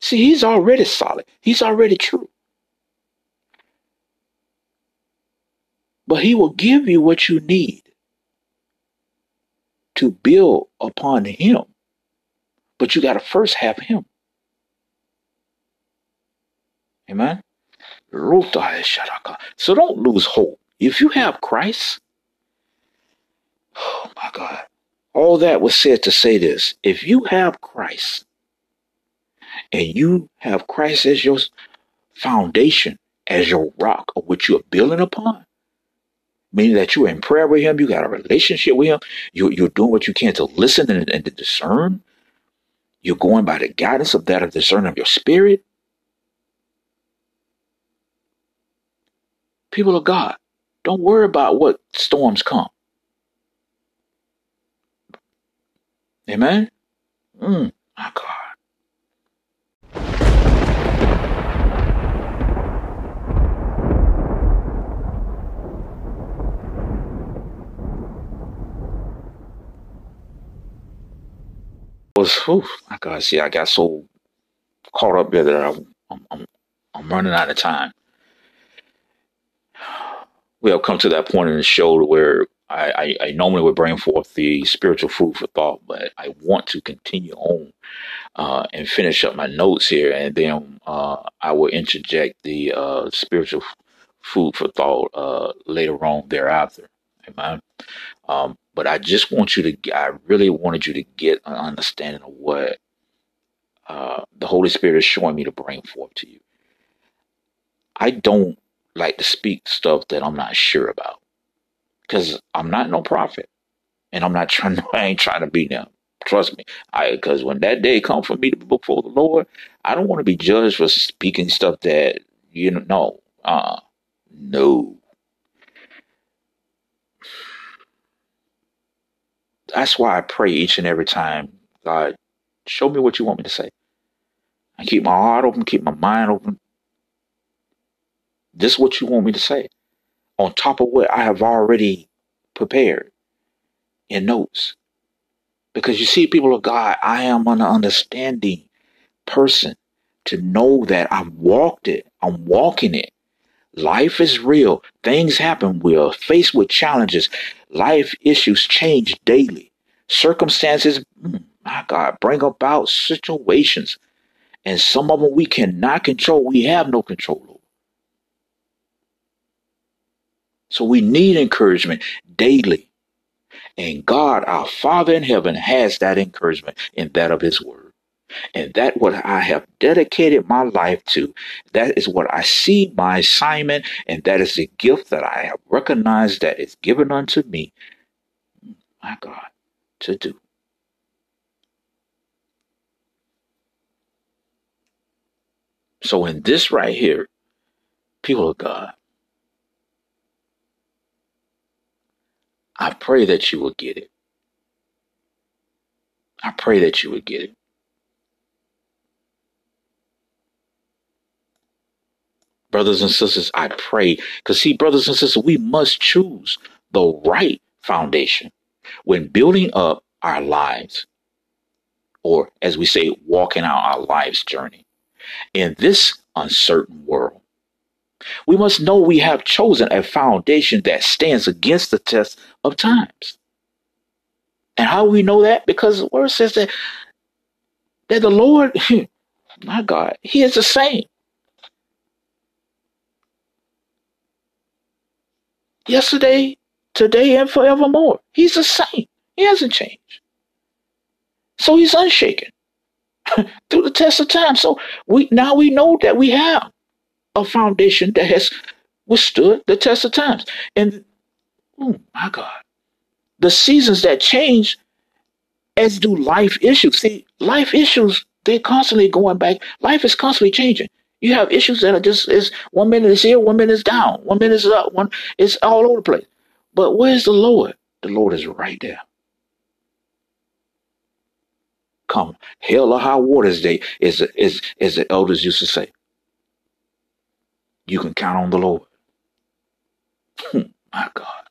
See, he's already solid. He's already true. But he will give you what you need to build upon him. But you got to first have him. Amen. So don't lose hope. If you have Christ, oh my God, all that was said to say this. If you have Christ and you have Christ as your foundation as your rock of which you are building upon, meaning that you're in prayer with Him, you got a relationship with Him, you, you're doing what you can to listen and, and to discern, you're going by the guidance of that of discerning of your spirit. People of God, don't worry about what storms come. Amen? Mm, my God. Was, whew, my God, see, I got so caught up there that I'm, I'm, I'm running out of time. We have come to that point in the show where I, I, I, normally would bring forth the spiritual food for thought, but I want to continue on uh, and finish up my notes here, and then uh, I will interject the uh, spiritual food for thought uh, later on thereafter. Amen. Um, but I just want you to, I really wanted you to get an understanding of what uh, the Holy Spirit is showing me to bring forth to you. I don't like to speak stuff that I'm not sure about because I'm not no prophet and I'm not trying to, I ain't trying to be them. Trust me. I, because when that day comes for me to be before the Lord, I don't want to be judged for speaking stuff that, you know, no, uh, no. That's why I pray each and every time, God, show me what you want me to say. I keep my heart open, keep my mind open. This is what you want me to say. On top of what I have already prepared in notes. Because you see, people of God, I am an understanding person to know that I've walked it. I'm walking it. Life is real. Things happen. We are faced with challenges. Life issues change daily. Circumstances, mm, my God, bring about situations. And some of them we cannot control. We have no control over. So we need encouragement daily. And God, our Father in heaven, has that encouragement in that of His Word. And that what I have dedicated my life to, that is what I see my assignment, and that is the gift that I have recognized that is given unto me, my God, to do. So in this right here, people of God, I pray that you will get it. I pray that you would get it. Brothers and sisters, I pray. Because, see, brothers and sisters, we must choose the right foundation when building up our lives, or as we say, walking out our life's journey in this uncertain world. We must know we have chosen a foundation that stands against the test of times. And how we know that? Because the word says that, that the Lord, my God, He is the same yesterday, today, and forevermore. He's the same. He hasn't changed. So he's unshaken through the test of time. So we now we know that we have a foundation that has withstood the test of times. And oh my God, the seasons that change as do life issues. See, life issues, they're constantly going back. Life is constantly changing. You have issues that are just is one minute is here, one minute is down, one minute is up, one it's all over the place. But where's the Lord? The Lord is right there. Come, hell or high waters day, is is as the elders used to say. You can count on the Lord. Hmm, my God.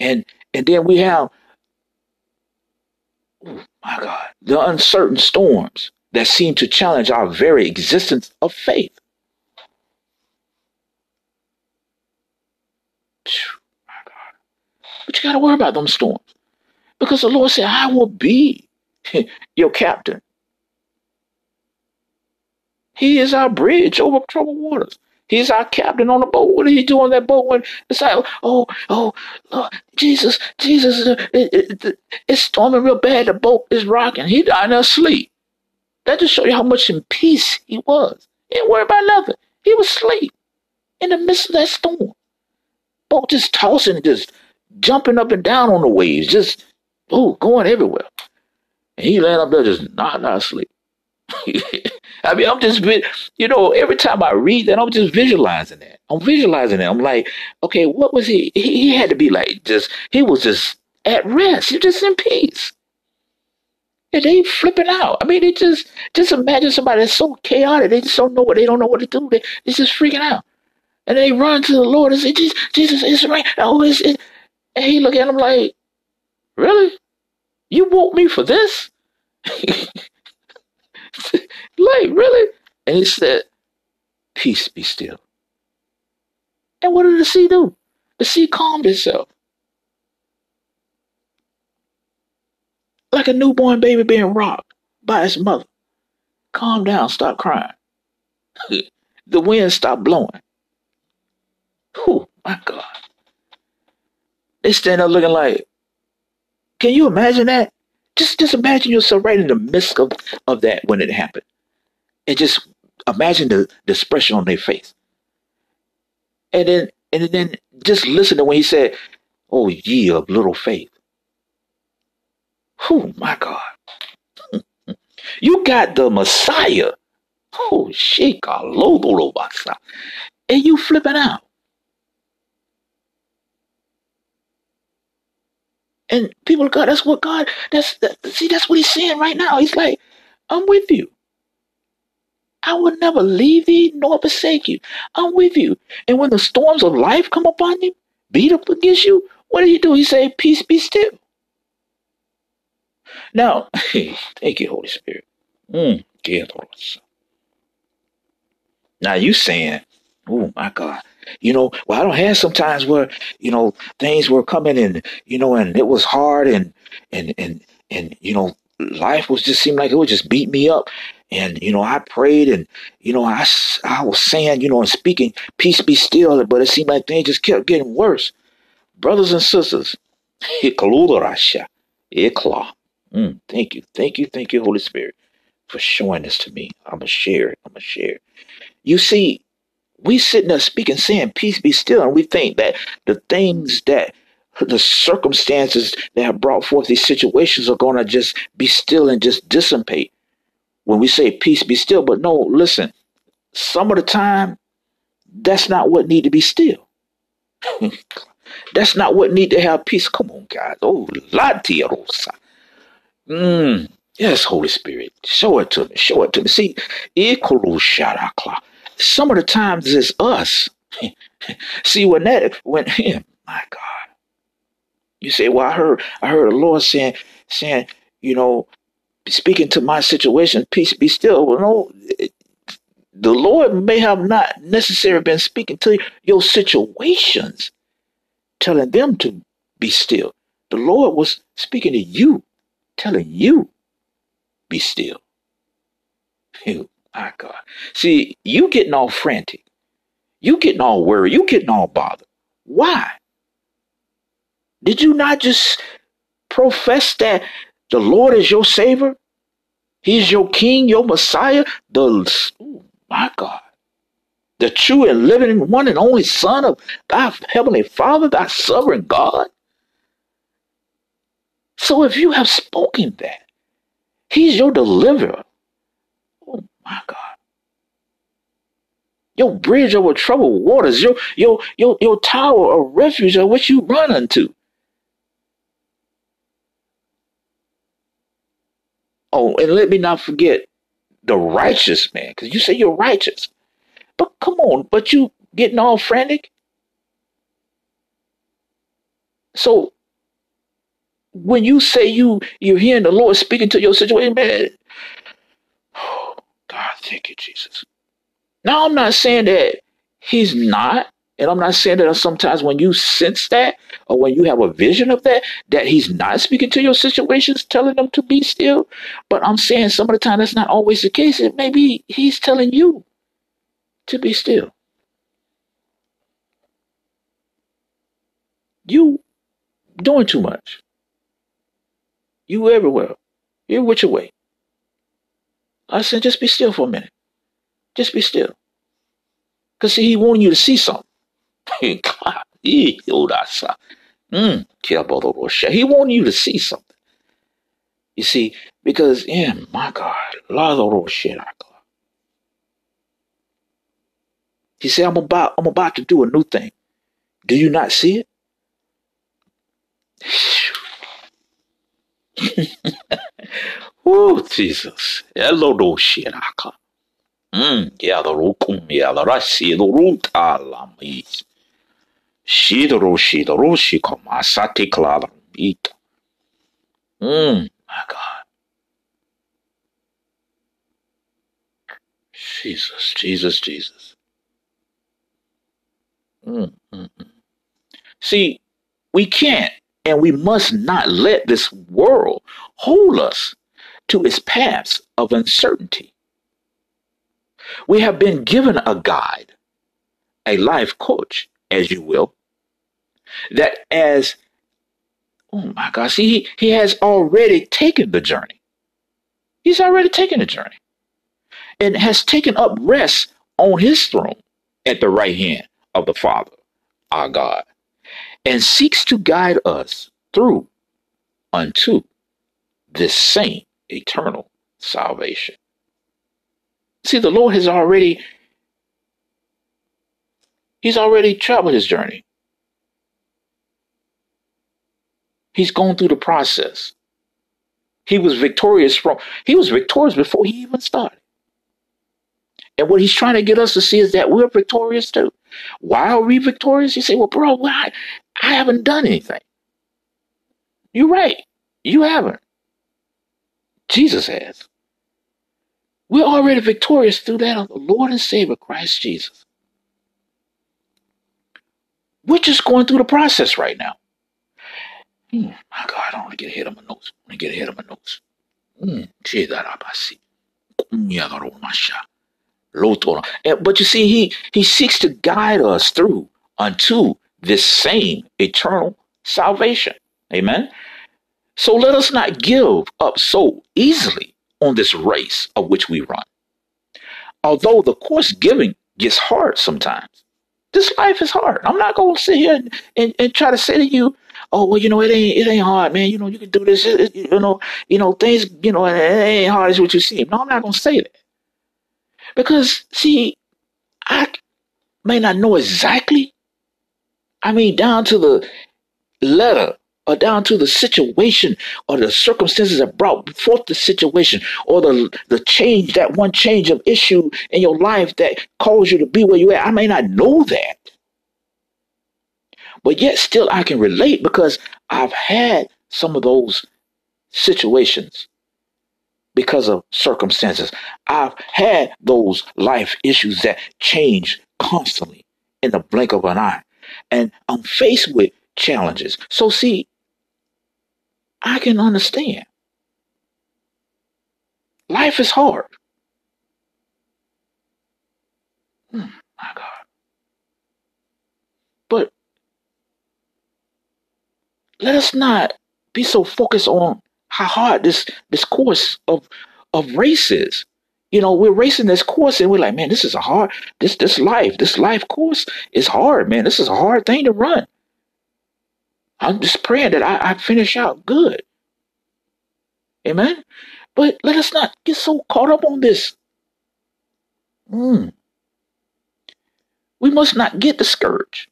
And and then we have, oh my God, the uncertain storms that seem to challenge our very existence of faith. But you got to worry about them storms. Because the Lord said, I will be your captain. He is our bridge over troubled waters. He's our captain on the boat. What did he do on that boat when it's like, oh, oh, Lord, Jesus, Jesus, it, it, it, it's storming real bad. The boat is rocking. He died in sleep. That just show you how much in peace he was. He didn't worry about nothing. He was asleep in the midst of that storm. Boat just tossing just jumping up and down on the waves, just oh, going everywhere. And he laying up there just not not asleep. I mean, I'm just, you know, every time I read that, I'm just visualizing that. I'm visualizing that. I'm like, okay, what was he? He, he had to be like just, he was just at rest. You're just in peace. And they flipping out. I mean, they just, just imagine somebody that's so chaotic. They just don't know what, they don't know what to do. They, they're just freaking out. And they run to the Lord and say, Jesus, Jesus, it's right. Oh, it's, it. And he look at them like, really? You woke me for this? like, really? And he said, Peace be still. And what did the sea do? The sea calmed itself. Like a newborn baby being rocked by its mother. Calm down, stop crying. the wind stopped blowing. Oh, my God. They stand up looking like, can you imagine that? Just just imagine yourself right in the midst of, of that when it happened. And just imagine the, the expression on their face. And then and then just listen to when he said, Oh ye of little faith. Oh my God. you got the Messiah. Oh shit, and you flipping out. And people God, that's what God, that's, that, see, that's what he's saying right now. He's like, I'm with you. I will never leave thee nor forsake you. I'm with you. And when the storms of life come upon you, beat up against you, what do you do? He say, peace be still. Now, thank you, Holy Spirit. Mm, now you saying, oh my God, you know, well, I don't have sometimes where, you know, things were coming and, you know, and it was hard and, and, and, and, you know, life was just seemed like it would just beat me up. And, you know, I prayed and, you know, I, I was saying, you know, and speaking, peace be still, but it seemed like things just kept getting worse. Brothers and sisters, mm, thank you, thank you, thank you, Holy Spirit, for showing this to me. I'm going to share it. I'm going to share it. You see, we sitting there speaking, saying, Peace be still. And we think that the things that the circumstances that have brought forth these situations are going to just be still and just dissipate when we say peace be still. But no, listen, some of the time, that's not what need to be still. that's not what need to have peace. Come on, guys. Oh, Latia Rosa. Mm, yes, Holy Spirit. Show it to me. Show it to me. See, some of the times it's us. See, when that, when, him, my God, you say, well, I heard, I heard the Lord saying, saying, you know, speaking to my situation, peace be still. Well, no, the Lord may have not necessarily been speaking to your situations, telling them to be still. The Lord was speaking to you, telling you, be still. My God. See, you getting all frantic. You getting all worried. You getting all bothered. Why? Did you not just profess that the Lord is your Savior? He's your King, your Messiah, the oh my God, the true and living one and only Son of thy Heavenly Father, thy sovereign God. So if you have spoken that, He's your deliverer. Oh my God. Your bridge over troubled waters, your your your your tower of refuge of which you run unto. Oh, and let me not forget the righteous man, because you say you're righteous. But come on, but you getting all frantic? So when you say you you're hearing the Lord speaking to your situation, man, oh God, thank you, Jesus. Now I'm not saying that he's not, and I'm not saying that sometimes when you sense that or when you have a vision of that, that he's not speaking to your situations, telling them to be still. But I'm saying some of the time that's not always the case. It maybe he's telling you to be still. You doing too much. You everywhere. You which way? I said, just be still for a minute. Just be still. Because see, he wanted you to see something. Mm, he wanted you to see something. You see, because, yeah, my God, he said, I'm about, I'm about to do a new thing. Do you not see it? oh, Jesus. Hello, no shit. Mm, yeah, the rokum, yeah, the rashi, the root, alamis. Shidoro, shidoro, shikoma, sati, klala, meat. Mm, my God. Jesus, Jesus, Jesus. Mm, mm, mm. See, we can't and we must not let this world hold us to its paths of uncertainty. We have been given a guide, a life coach, as you will, that as, oh my gosh, he, he has already taken the journey. He's already taken the journey and has taken up rest on his throne at the right hand of the Father, our God and seeks to guide us through unto this same eternal salvation. See, the Lord has already He's already traveled his journey. He's gone through the process. He was victorious from he was victorious before he even started. And what he's trying to get us to see is that we're victorious too. Why are we victorious? You say, well, bro, why? I haven't done anything. You're right. You haven't. Jesus has. We're already victorious through that of the Lord and Savior Christ Jesus. We're just going through the process right now. Hmm, my God, I don't want to get ahead of my notes. I want to get ahead of my notes. Mm, but you see, he, he seeks to guide us through unto this same eternal salvation. Amen. So let us not give up so easily on this race of which we run. Although the course giving gets hard sometimes, this life is hard. I'm not going to sit here and, and, and, try to say to you, oh, well, you know, it ain't, it ain't hard, man. You know, you can do this, it, you know, you know, things, you know, it ain't hard as what you see. No, I'm not going to say that. Because, see, I may not know exactly I mean, down to the letter or down to the situation or the circumstances that brought forth the situation or the, the change, that one change of issue in your life that caused you to be where you are. I may not know that. But yet still I can relate because I've had some of those situations because of circumstances. I've had those life issues that change constantly in the blink of an eye and I'm faced with challenges. So, see, I can understand. Life is hard. Hmm, my God. But let us not be so focused on how hard this this course of of race is you know, we're racing this course and we're like, man, this is a hard, this, this life, this life course is hard, man. This is a hard thing to run. I'm just praying that I, I finish out good. Amen. But let us not get so caught up on this. Mm. We must not get discouraged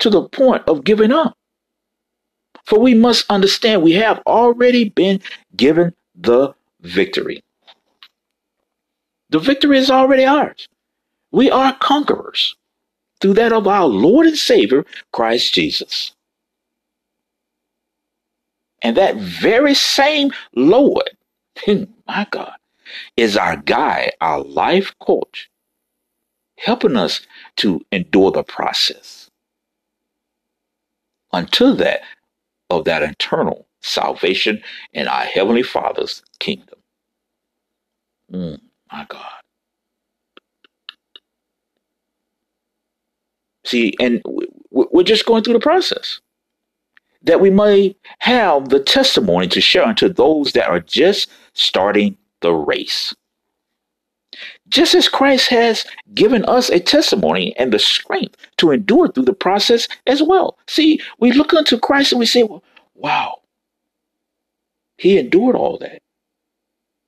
to the point of giving up. For we must understand we have already been given the victory. The victory is already ours. We are conquerors through that of our Lord and Savior, Christ Jesus. And that very same Lord, my God, is our guide, our life coach, helping us to endure the process until that of that eternal salvation in our Heavenly Father's kingdom. Mm. My God. See, and we're just going through the process that we may have the testimony to share unto those that are just starting the race. just as Christ has given us a testimony and the strength to endure through the process as well. See, we look unto Christ and we say, well, wow, he endured all that.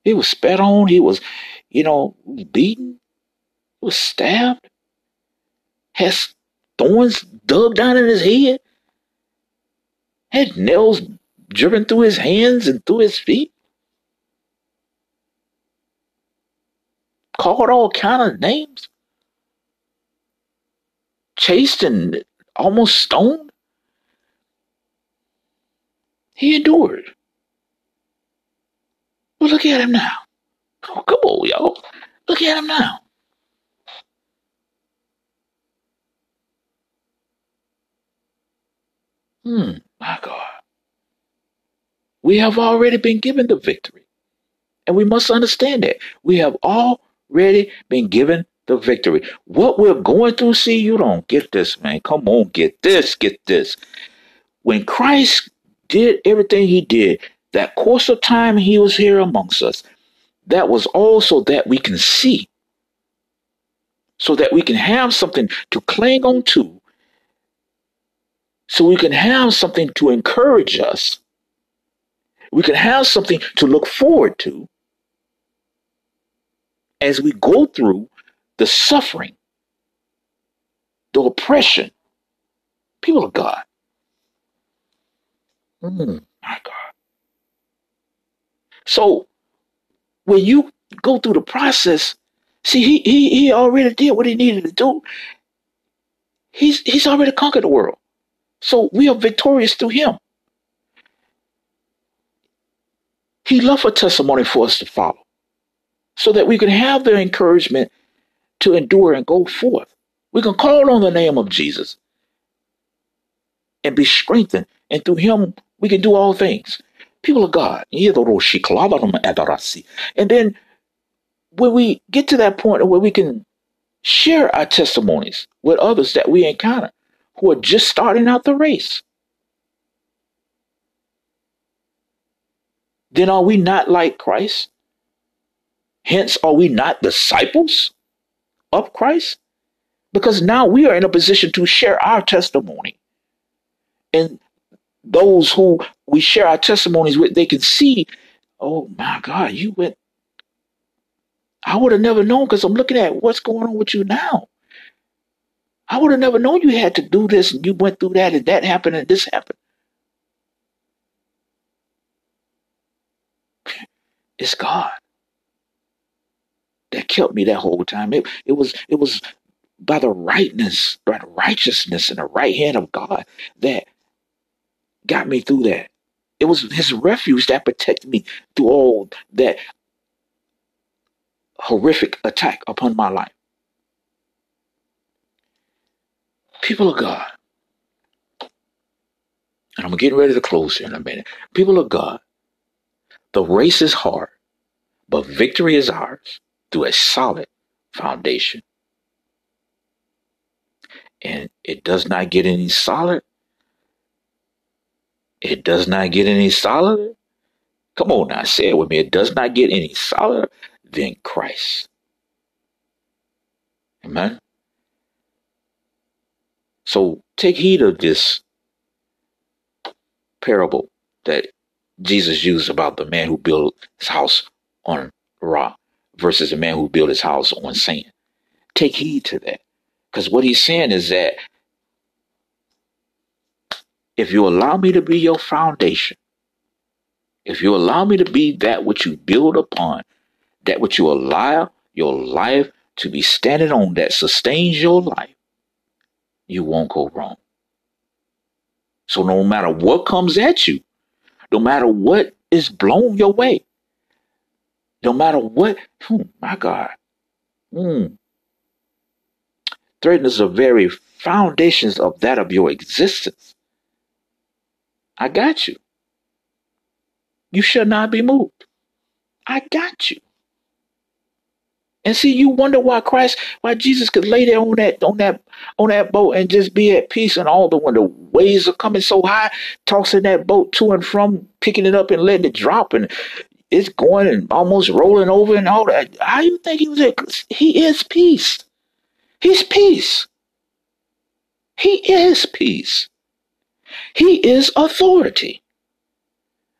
He was spat on, he was, you know, beaten, was stabbed, has thorns dug down in his head, had nails driven through his hands and through his feet. called all kind of names, chased and almost stoned. He endured. Well, look at him now. Oh, come on, y'all. Look at him now. Hmm, my God. We have already been given the victory. And we must understand that. We have already been given the victory. What we're going through, see, you don't get this, man. Come on, get this, get this. When Christ did everything he did, that course of time he was here amongst us, that was also that we can see, so that we can have something to cling on to, so we can have something to encourage us. We can have something to look forward to as we go through the suffering, the oppression, people of God. Mm, my God. So when you go through the process, see, he he he already did what he needed to do. He's he's already conquered the world. So we are victorious through him. He left a testimony for us to follow so that we can have the encouragement to endure and go forth. We can call on the name of Jesus and be strengthened, and through him we can do all things. People of God, and then when we get to that point where we can share our testimonies with others that we encounter who are just starting out the race, then are we not like Christ? Hence, are we not disciples of Christ? Because now we are in a position to share our testimony. And those who we share our testimonies with, they can see, oh my God, you went. I would have never known because I'm looking at what's going on with you now. I would have never known you had to do this and you went through that and that happened and this happened. It's God that kept me that whole time. It, it was it was by the rightness, by the righteousness and the right hand of God that got me through that. It was his refuge that protected me through all that horrific attack upon my life. People of God, and I'm getting ready to close here in a minute. People of God, the race is hard, but victory is ours through a solid foundation. And it does not get any solid. It does not get any solid. Come on now, say it with me. It does not get any solid than Christ. Amen. So take heed of this parable that Jesus used about the man who built his house on rock versus the man who built his house on sand. Take heed to that. Because what he's saying is that if you allow me to be your foundation, if you allow me to be that which you build upon, that which you allow your life to be standing on that sustains your life, you won't go wrong. So no matter what comes at you, no matter what is blown your way, no matter what, oh my God. Mm. Threatens the very foundations of that of your existence. I got you. You shall not be moved. I got you. And see, you wonder why Christ, why Jesus could lay there on that, on that, on that boat and just be at peace. And all the when the waves are coming so high, tossing that boat to and from, picking it up and letting it drop, and it's going and almost rolling over and all that. How you think he was there? He is peace. He's peace. He is peace. He is authority.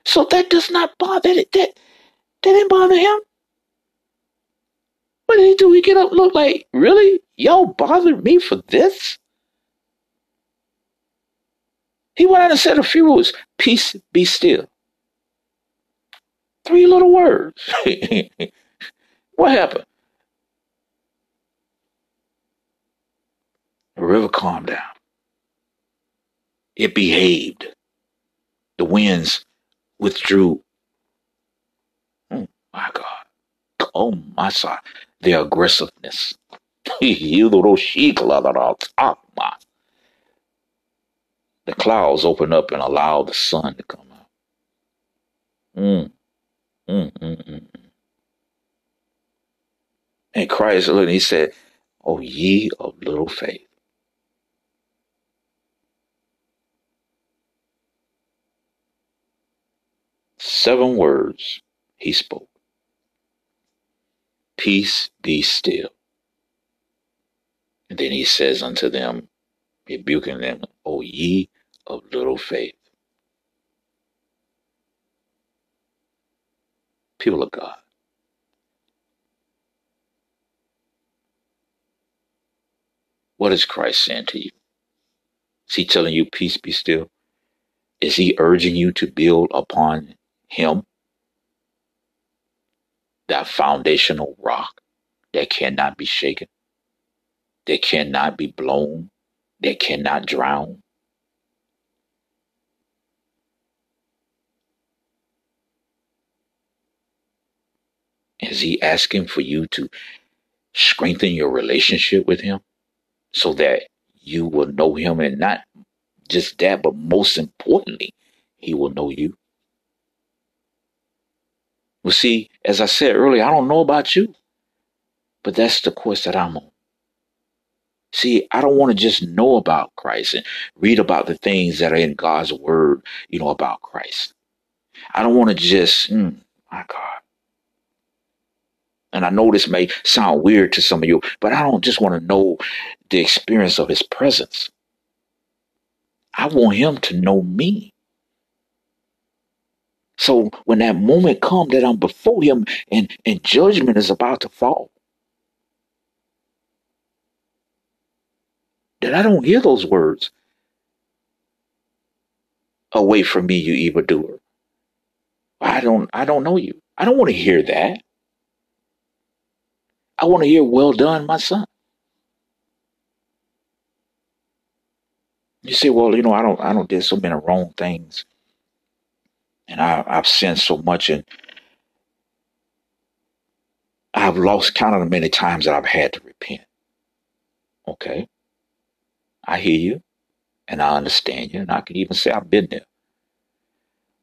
So that does not bother that that, that didn't bother him. What did he do? He get up look like, really? Y'all bothered me for this? He went out and said a few words, peace be still. Three little words. what happened? The river calmed down. It behaved. The winds withdrew. Oh my God. Oh my God. The aggressiveness. The clouds opened up and allowed the sun to come out. Mm, mm, mm, mm. And Christ looked and he said, Oh, ye of little faith. Seven words he spoke. Peace be still. And then he says unto them, rebuking them, O ye of little faith. People of God. What is Christ saying to you? Is he telling you, peace be still? Is he urging you to build upon him? That foundational rock that cannot be shaken, that cannot be blown, that cannot drown. Is he asking for you to strengthen your relationship with him so that you will know him and not just that, but most importantly, he will know you? Well, see, as I said earlier, I don't know about you, but that's the course that I'm on. See, I don't want to just know about Christ and read about the things that are in God's word, you know, about Christ. I don't want to just, mm, my God. And I know this may sound weird to some of you, but I don't just want to know the experience of his presence. I want him to know me. So when that moment comes that I'm before him and, and judgment is about to fall, that I don't hear those words. Away from me, you evildoer. I don't I don't know you. I don't want to hear that. I want to hear, well done, my son. You say, well, you know, I don't, I don't did so many wrong things, and I, I've sinned so much, and I've lost count of the many times that I've had to repent. Okay, I hear you, and I understand you, and I can even say I've been there.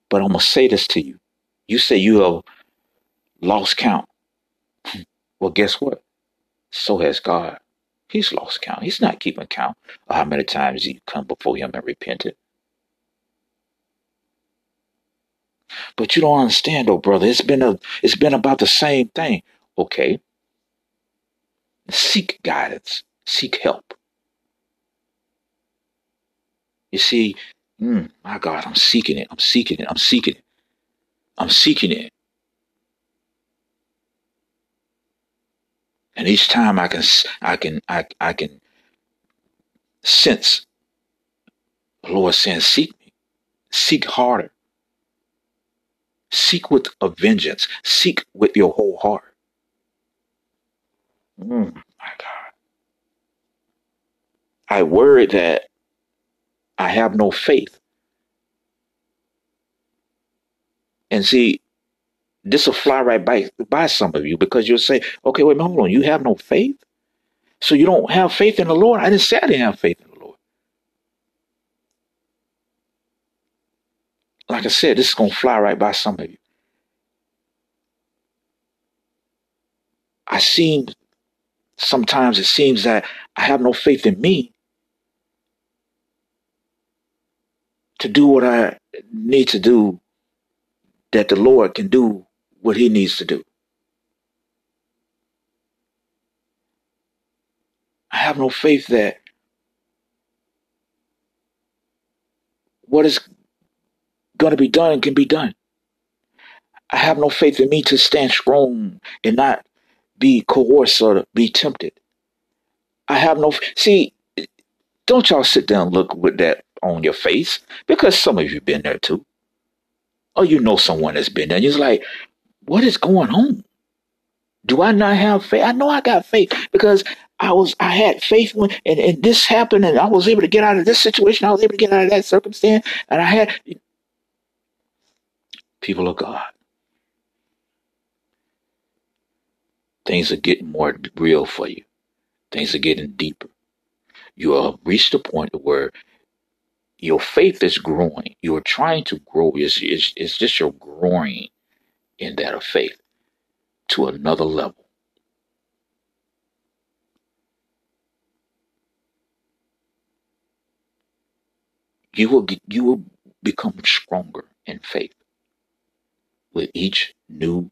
But I'm gonna say this to you: you say you have lost count. Well, guess what? So has God. He's lost count. He's not keeping count of how many times you come before him and repented. But you don't understand though, brother. It's been a it's been about the same thing. Okay. Seek guidance. Seek help. You see, mm, my God, I'm seeking it. I'm seeking it. I'm seeking it. I'm seeking it. And each time I can, I can, I, I can sense the Lord saying, seek me, seek harder, seek with a vengeance, seek with your whole heart. Mm, my God. I worry that I have no faith. And see, this will fly right by, by some of you because you'll say, okay, wait, hold on. You have no faith? So you don't have faith in the Lord? I didn't say I didn't have faith in the Lord. Like I said, this is going to fly right by some of you. I seem, sometimes it seems that I have no faith in me to do what I need to do that the Lord can do what he needs to do. I have no faith that what is to be done can be done. I have no faith in me to stand strong and not be coerced or be tempted. I have no see. Don't y'all sit down and look with that on your face because some of you been there too, or you know someone that's been there. And you're like, what is going on? Do I not have faith? I know I got faith because I was I had faith when and, and this happened and I was able to get out of this situation. I was able to get out of that circumstance. And I had people of God. Things are getting more real for you. Things are getting deeper. You have reached a point where your faith is growing. You're trying to grow. It's, it's, it's just you're growing in that of faith to another level. You will get, you will become stronger in faith with each new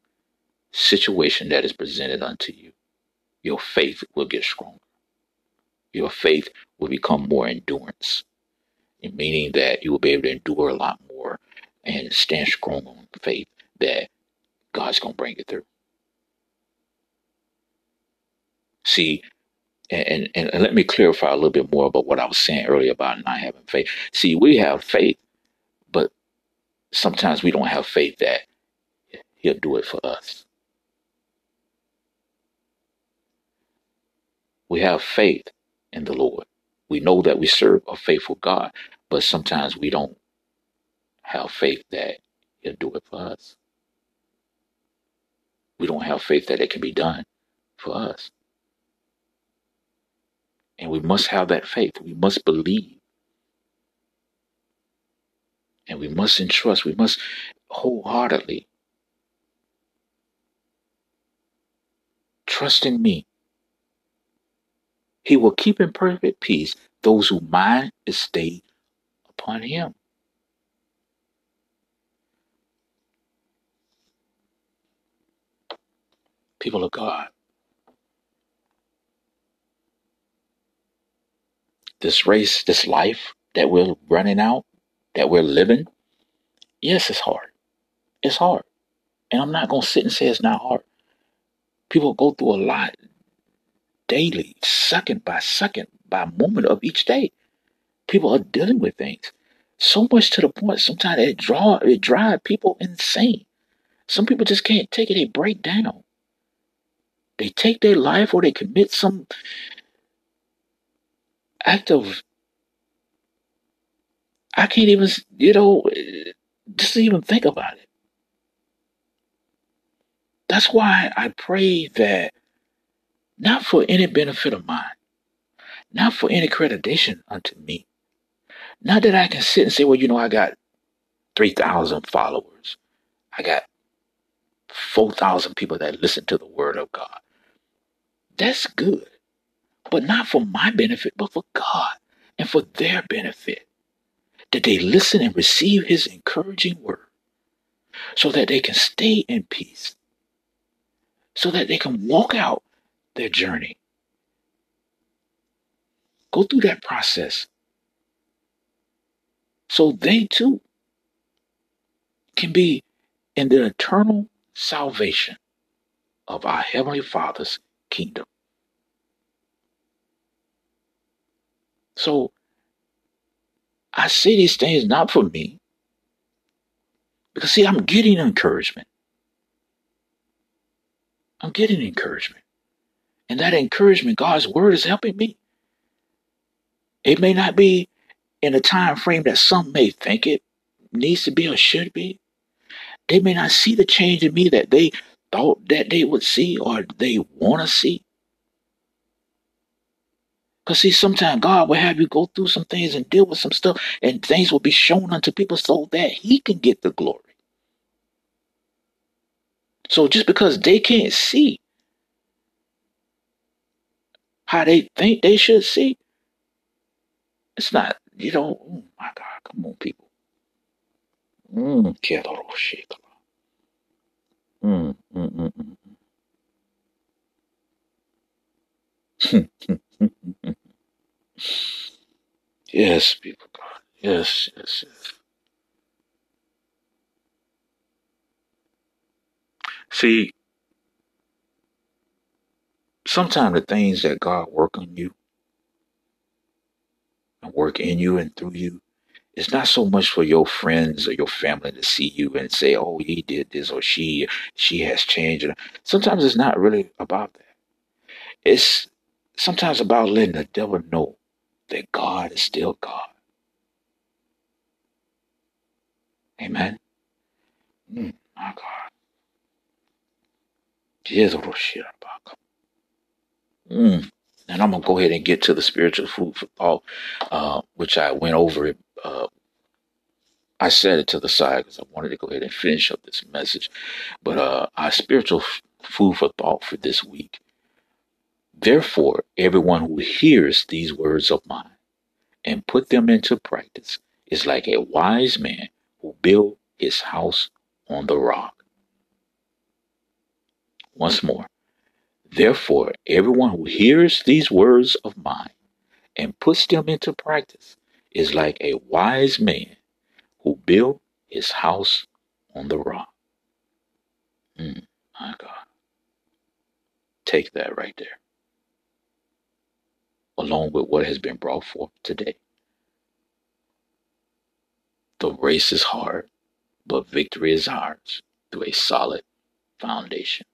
situation that is presented unto you. Your faith will get stronger. Your faith will become more endurance, meaning that you will be able to endure a lot more and stand strong on faith that God's going to bring it through. See, and, and, and let me clarify a little bit more about what I was saying earlier about not having faith. See, we have faith, but sometimes we don't have faith that He'll do it for us. We have faith in the Lord. We know that we serve a faithful God, but sometimes we don't have faith that He'll do it for us. We don't have faith that it can be done for us. And we must have that faith. We must believe. And we must entrust. We must wholeheartedly trust in me. He will keep in perfect peace those whose mind is stayed upon him. People of God, this race, this life that we're running out, that we're living, yes, it's hard. It's hard. And I'm not going to sit and say it's not hard. People go through a lot daily, second by second, by moment of each day. People are dealing with things. So much to the point sometimes it draw it drive people insane. Some people just can't take it, they break down. They take their life or they commit some act of I can't even, you know, just even think about it. That's why I pray that not for any benefit of mine, not for any accreditation unto me, not that I can sit and say, well, you know, I got 3,000 followers, I got 4,000 people that listen to the word of God. That's good but not for my benefit, but for God and for their benefit. That they listen and receive his encouraging word so that they can stay in peace, so that they can walk out their journey. Go through that process so they too can be in the eternal salvation of our Heavenly Father's kingdom. So I say these things not for me. Because see, I'm getting encouragement. I'm getting encouragement. And that encouragement, God's word is helping me. It may not be in a time frame that some may think it needs to be or should be. They may not see the change in me that they thought that they would see or they want to see. Because see, sometimes God will have you go through some things and deal with some stuff, and things will be shown unto people so that He can get the glory. So just because they can't see how they think they should see, it's not, you know, oh my God, come on, people. Mm, mm, mm, mm, yes, people, Yes, yes, yes. See, sometimes the things that God work on you and work in you and through you, it's not so much for your friends or your family to see you and say, "Oh, he did this," or "She, she has changed." Sometimes it's not really about that. It's sometimes about letting the devil know that God is still God. Amen. Mm, my God. Mm. And I'm gonna go ahead and get to the spiritual food for thought, uh, which I went over it. Uh, I set it to the side because I wanted to go ahead and finish up this message. But uh, our spiritual f- food for thought for this week. Therefore, everyone who hears these words of mine and put them into practice is like a wise man who built his house on the rock. Once more. Therefore, everyone who hears these words of mine and puts them into practice is like a wise man who built his house on the rock. Mm, my God. Take that right there, along with what has been brought forth today. The race is hard, but victory is ours through a solid foundation.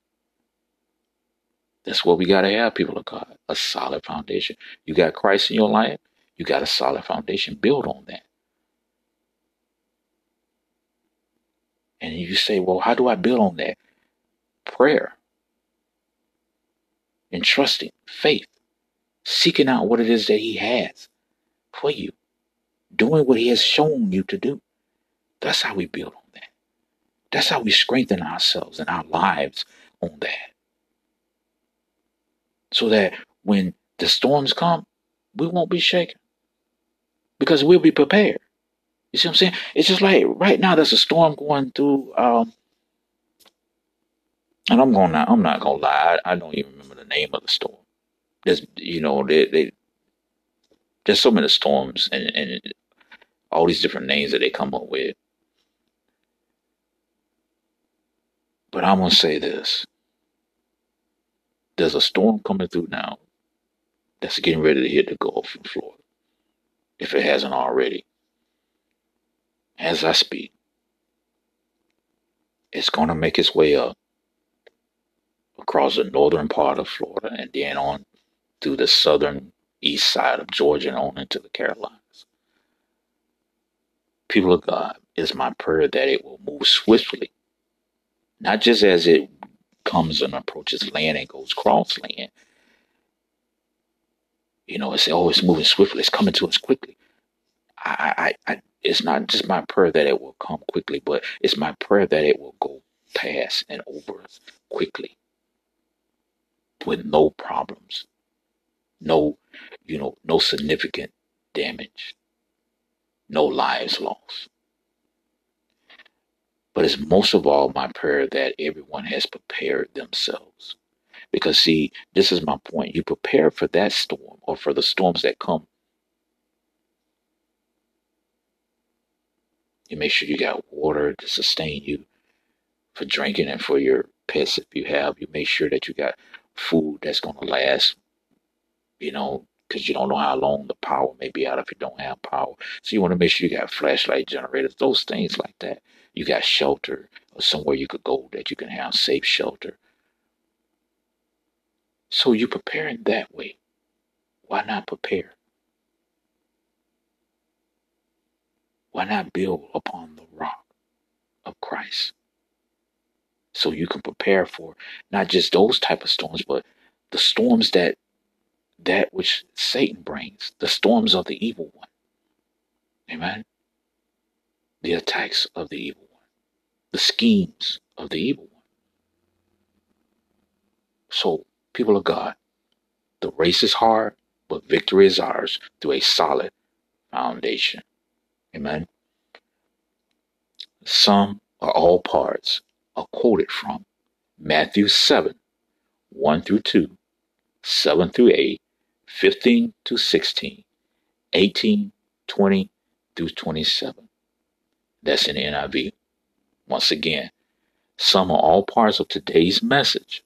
That's what we got to have, people of God a solid foundation. You got Christ in your life, you got a solid foundation. Build on that. And you say, well, how do I build on that? Prayer, and trusting, faith, seeking out what it is that He has for you, doing what He has shown you to do. That's how we build on that. That's how we strengthen ourselves and our lives on that. So that when the storms come, we won't be shaken because we'll be prepared. You see what I'm saying? It's just like right now there's a storm going through um and I'm going I'm not gonna lie, I, I don't even remember the name of the storm. There's you know, they, they there's so many storms and, and all these different names that they come up with. But I'm gonna say this. There's a storm coming through now that's getting ready to hit the Gulf of Florida, if it hasn't already. As I speak, it's gonna make its way up across the northern part of Florida and then on through the southern east side of Georgia and on into the Carolinas. People of God, it's my prayer that it will move swiftly, not just as it comes and approaches land and goes cross land. You know, it's oh, it's moving swiftly. It's coming to us quickly. I, I, I, it's not just my prayer that it will come quickly, but it's my prayer that it will go past and over quickly with no problems, no, you know, no significant damage, no lives lost. But it's most of all my prayer that everyone has prepared themselves. Because, see, this is my point. You prepare for that storm or for the storms that come. You make sure you got water to sustain you for drinking and for your pets if you have. You make sure that you got food that's going to last, you know, because you don't know how long the power may be out if you don't have power. So you want to make sure you got flashlight generators, those things like that. You got shelter or somewhere you could go that you can have safe shelter. So you prepare in that way. Why not prepare? Why not build upon the rock of Christ? So you can prepare for not just those type of storms, but the storms that that which Satan brings, the storms of the evil one. Amen. The attacks of the evil one, the schemes of the evil one. So, people of God, the race is hard, but victory is ours through a solid foundation. Amen. Some or all parts are quoted from Matthew 7 1 through 2, 7 through 8, 15 to 16, 18, 20 through 27. That's in NIV. Once again, some or all parts of today's message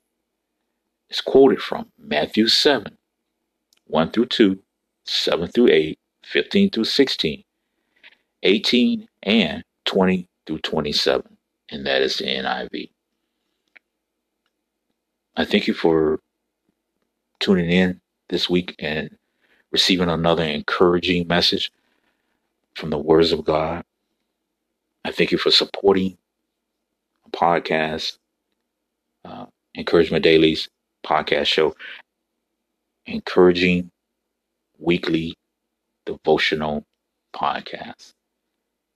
is quoted from Matthew 7, 1 through 2, 7 through 8, 15 through 16, 18, and 20 through 27. And that is the NIV. I thank you for tuning in this week and receiving another encouraging message from the words of God. I thank you for supporting a podcast, uh, Encouragement Dailies podcast show, encouraging weekly devotional podcast,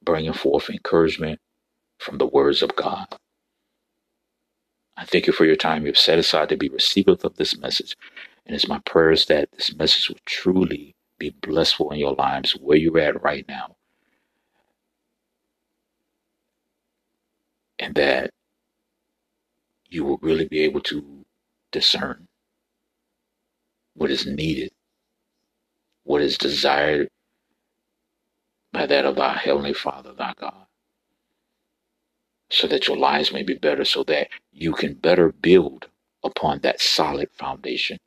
bringing forth encouragement from the words of God. I thank you for your time you've set aside to be receivers of this message. And it's my prayers that this message will truly be blissful in your lives where you're at right now. And that you will really be able to discern what is needed, what is desired by that of thy heavenly Father, thy God, so that your lives may be better, so that you can better build upon that solid foundation,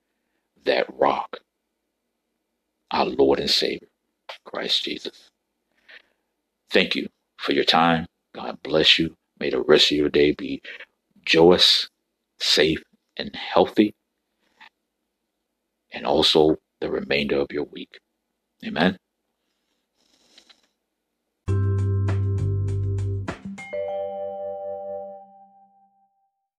that rock, our Lord and Savior, Christ Jesus. Thank you for your time. God bless you. May the rest of your day be joyous, safe, and healthy, and also the remainder of your week. Amen.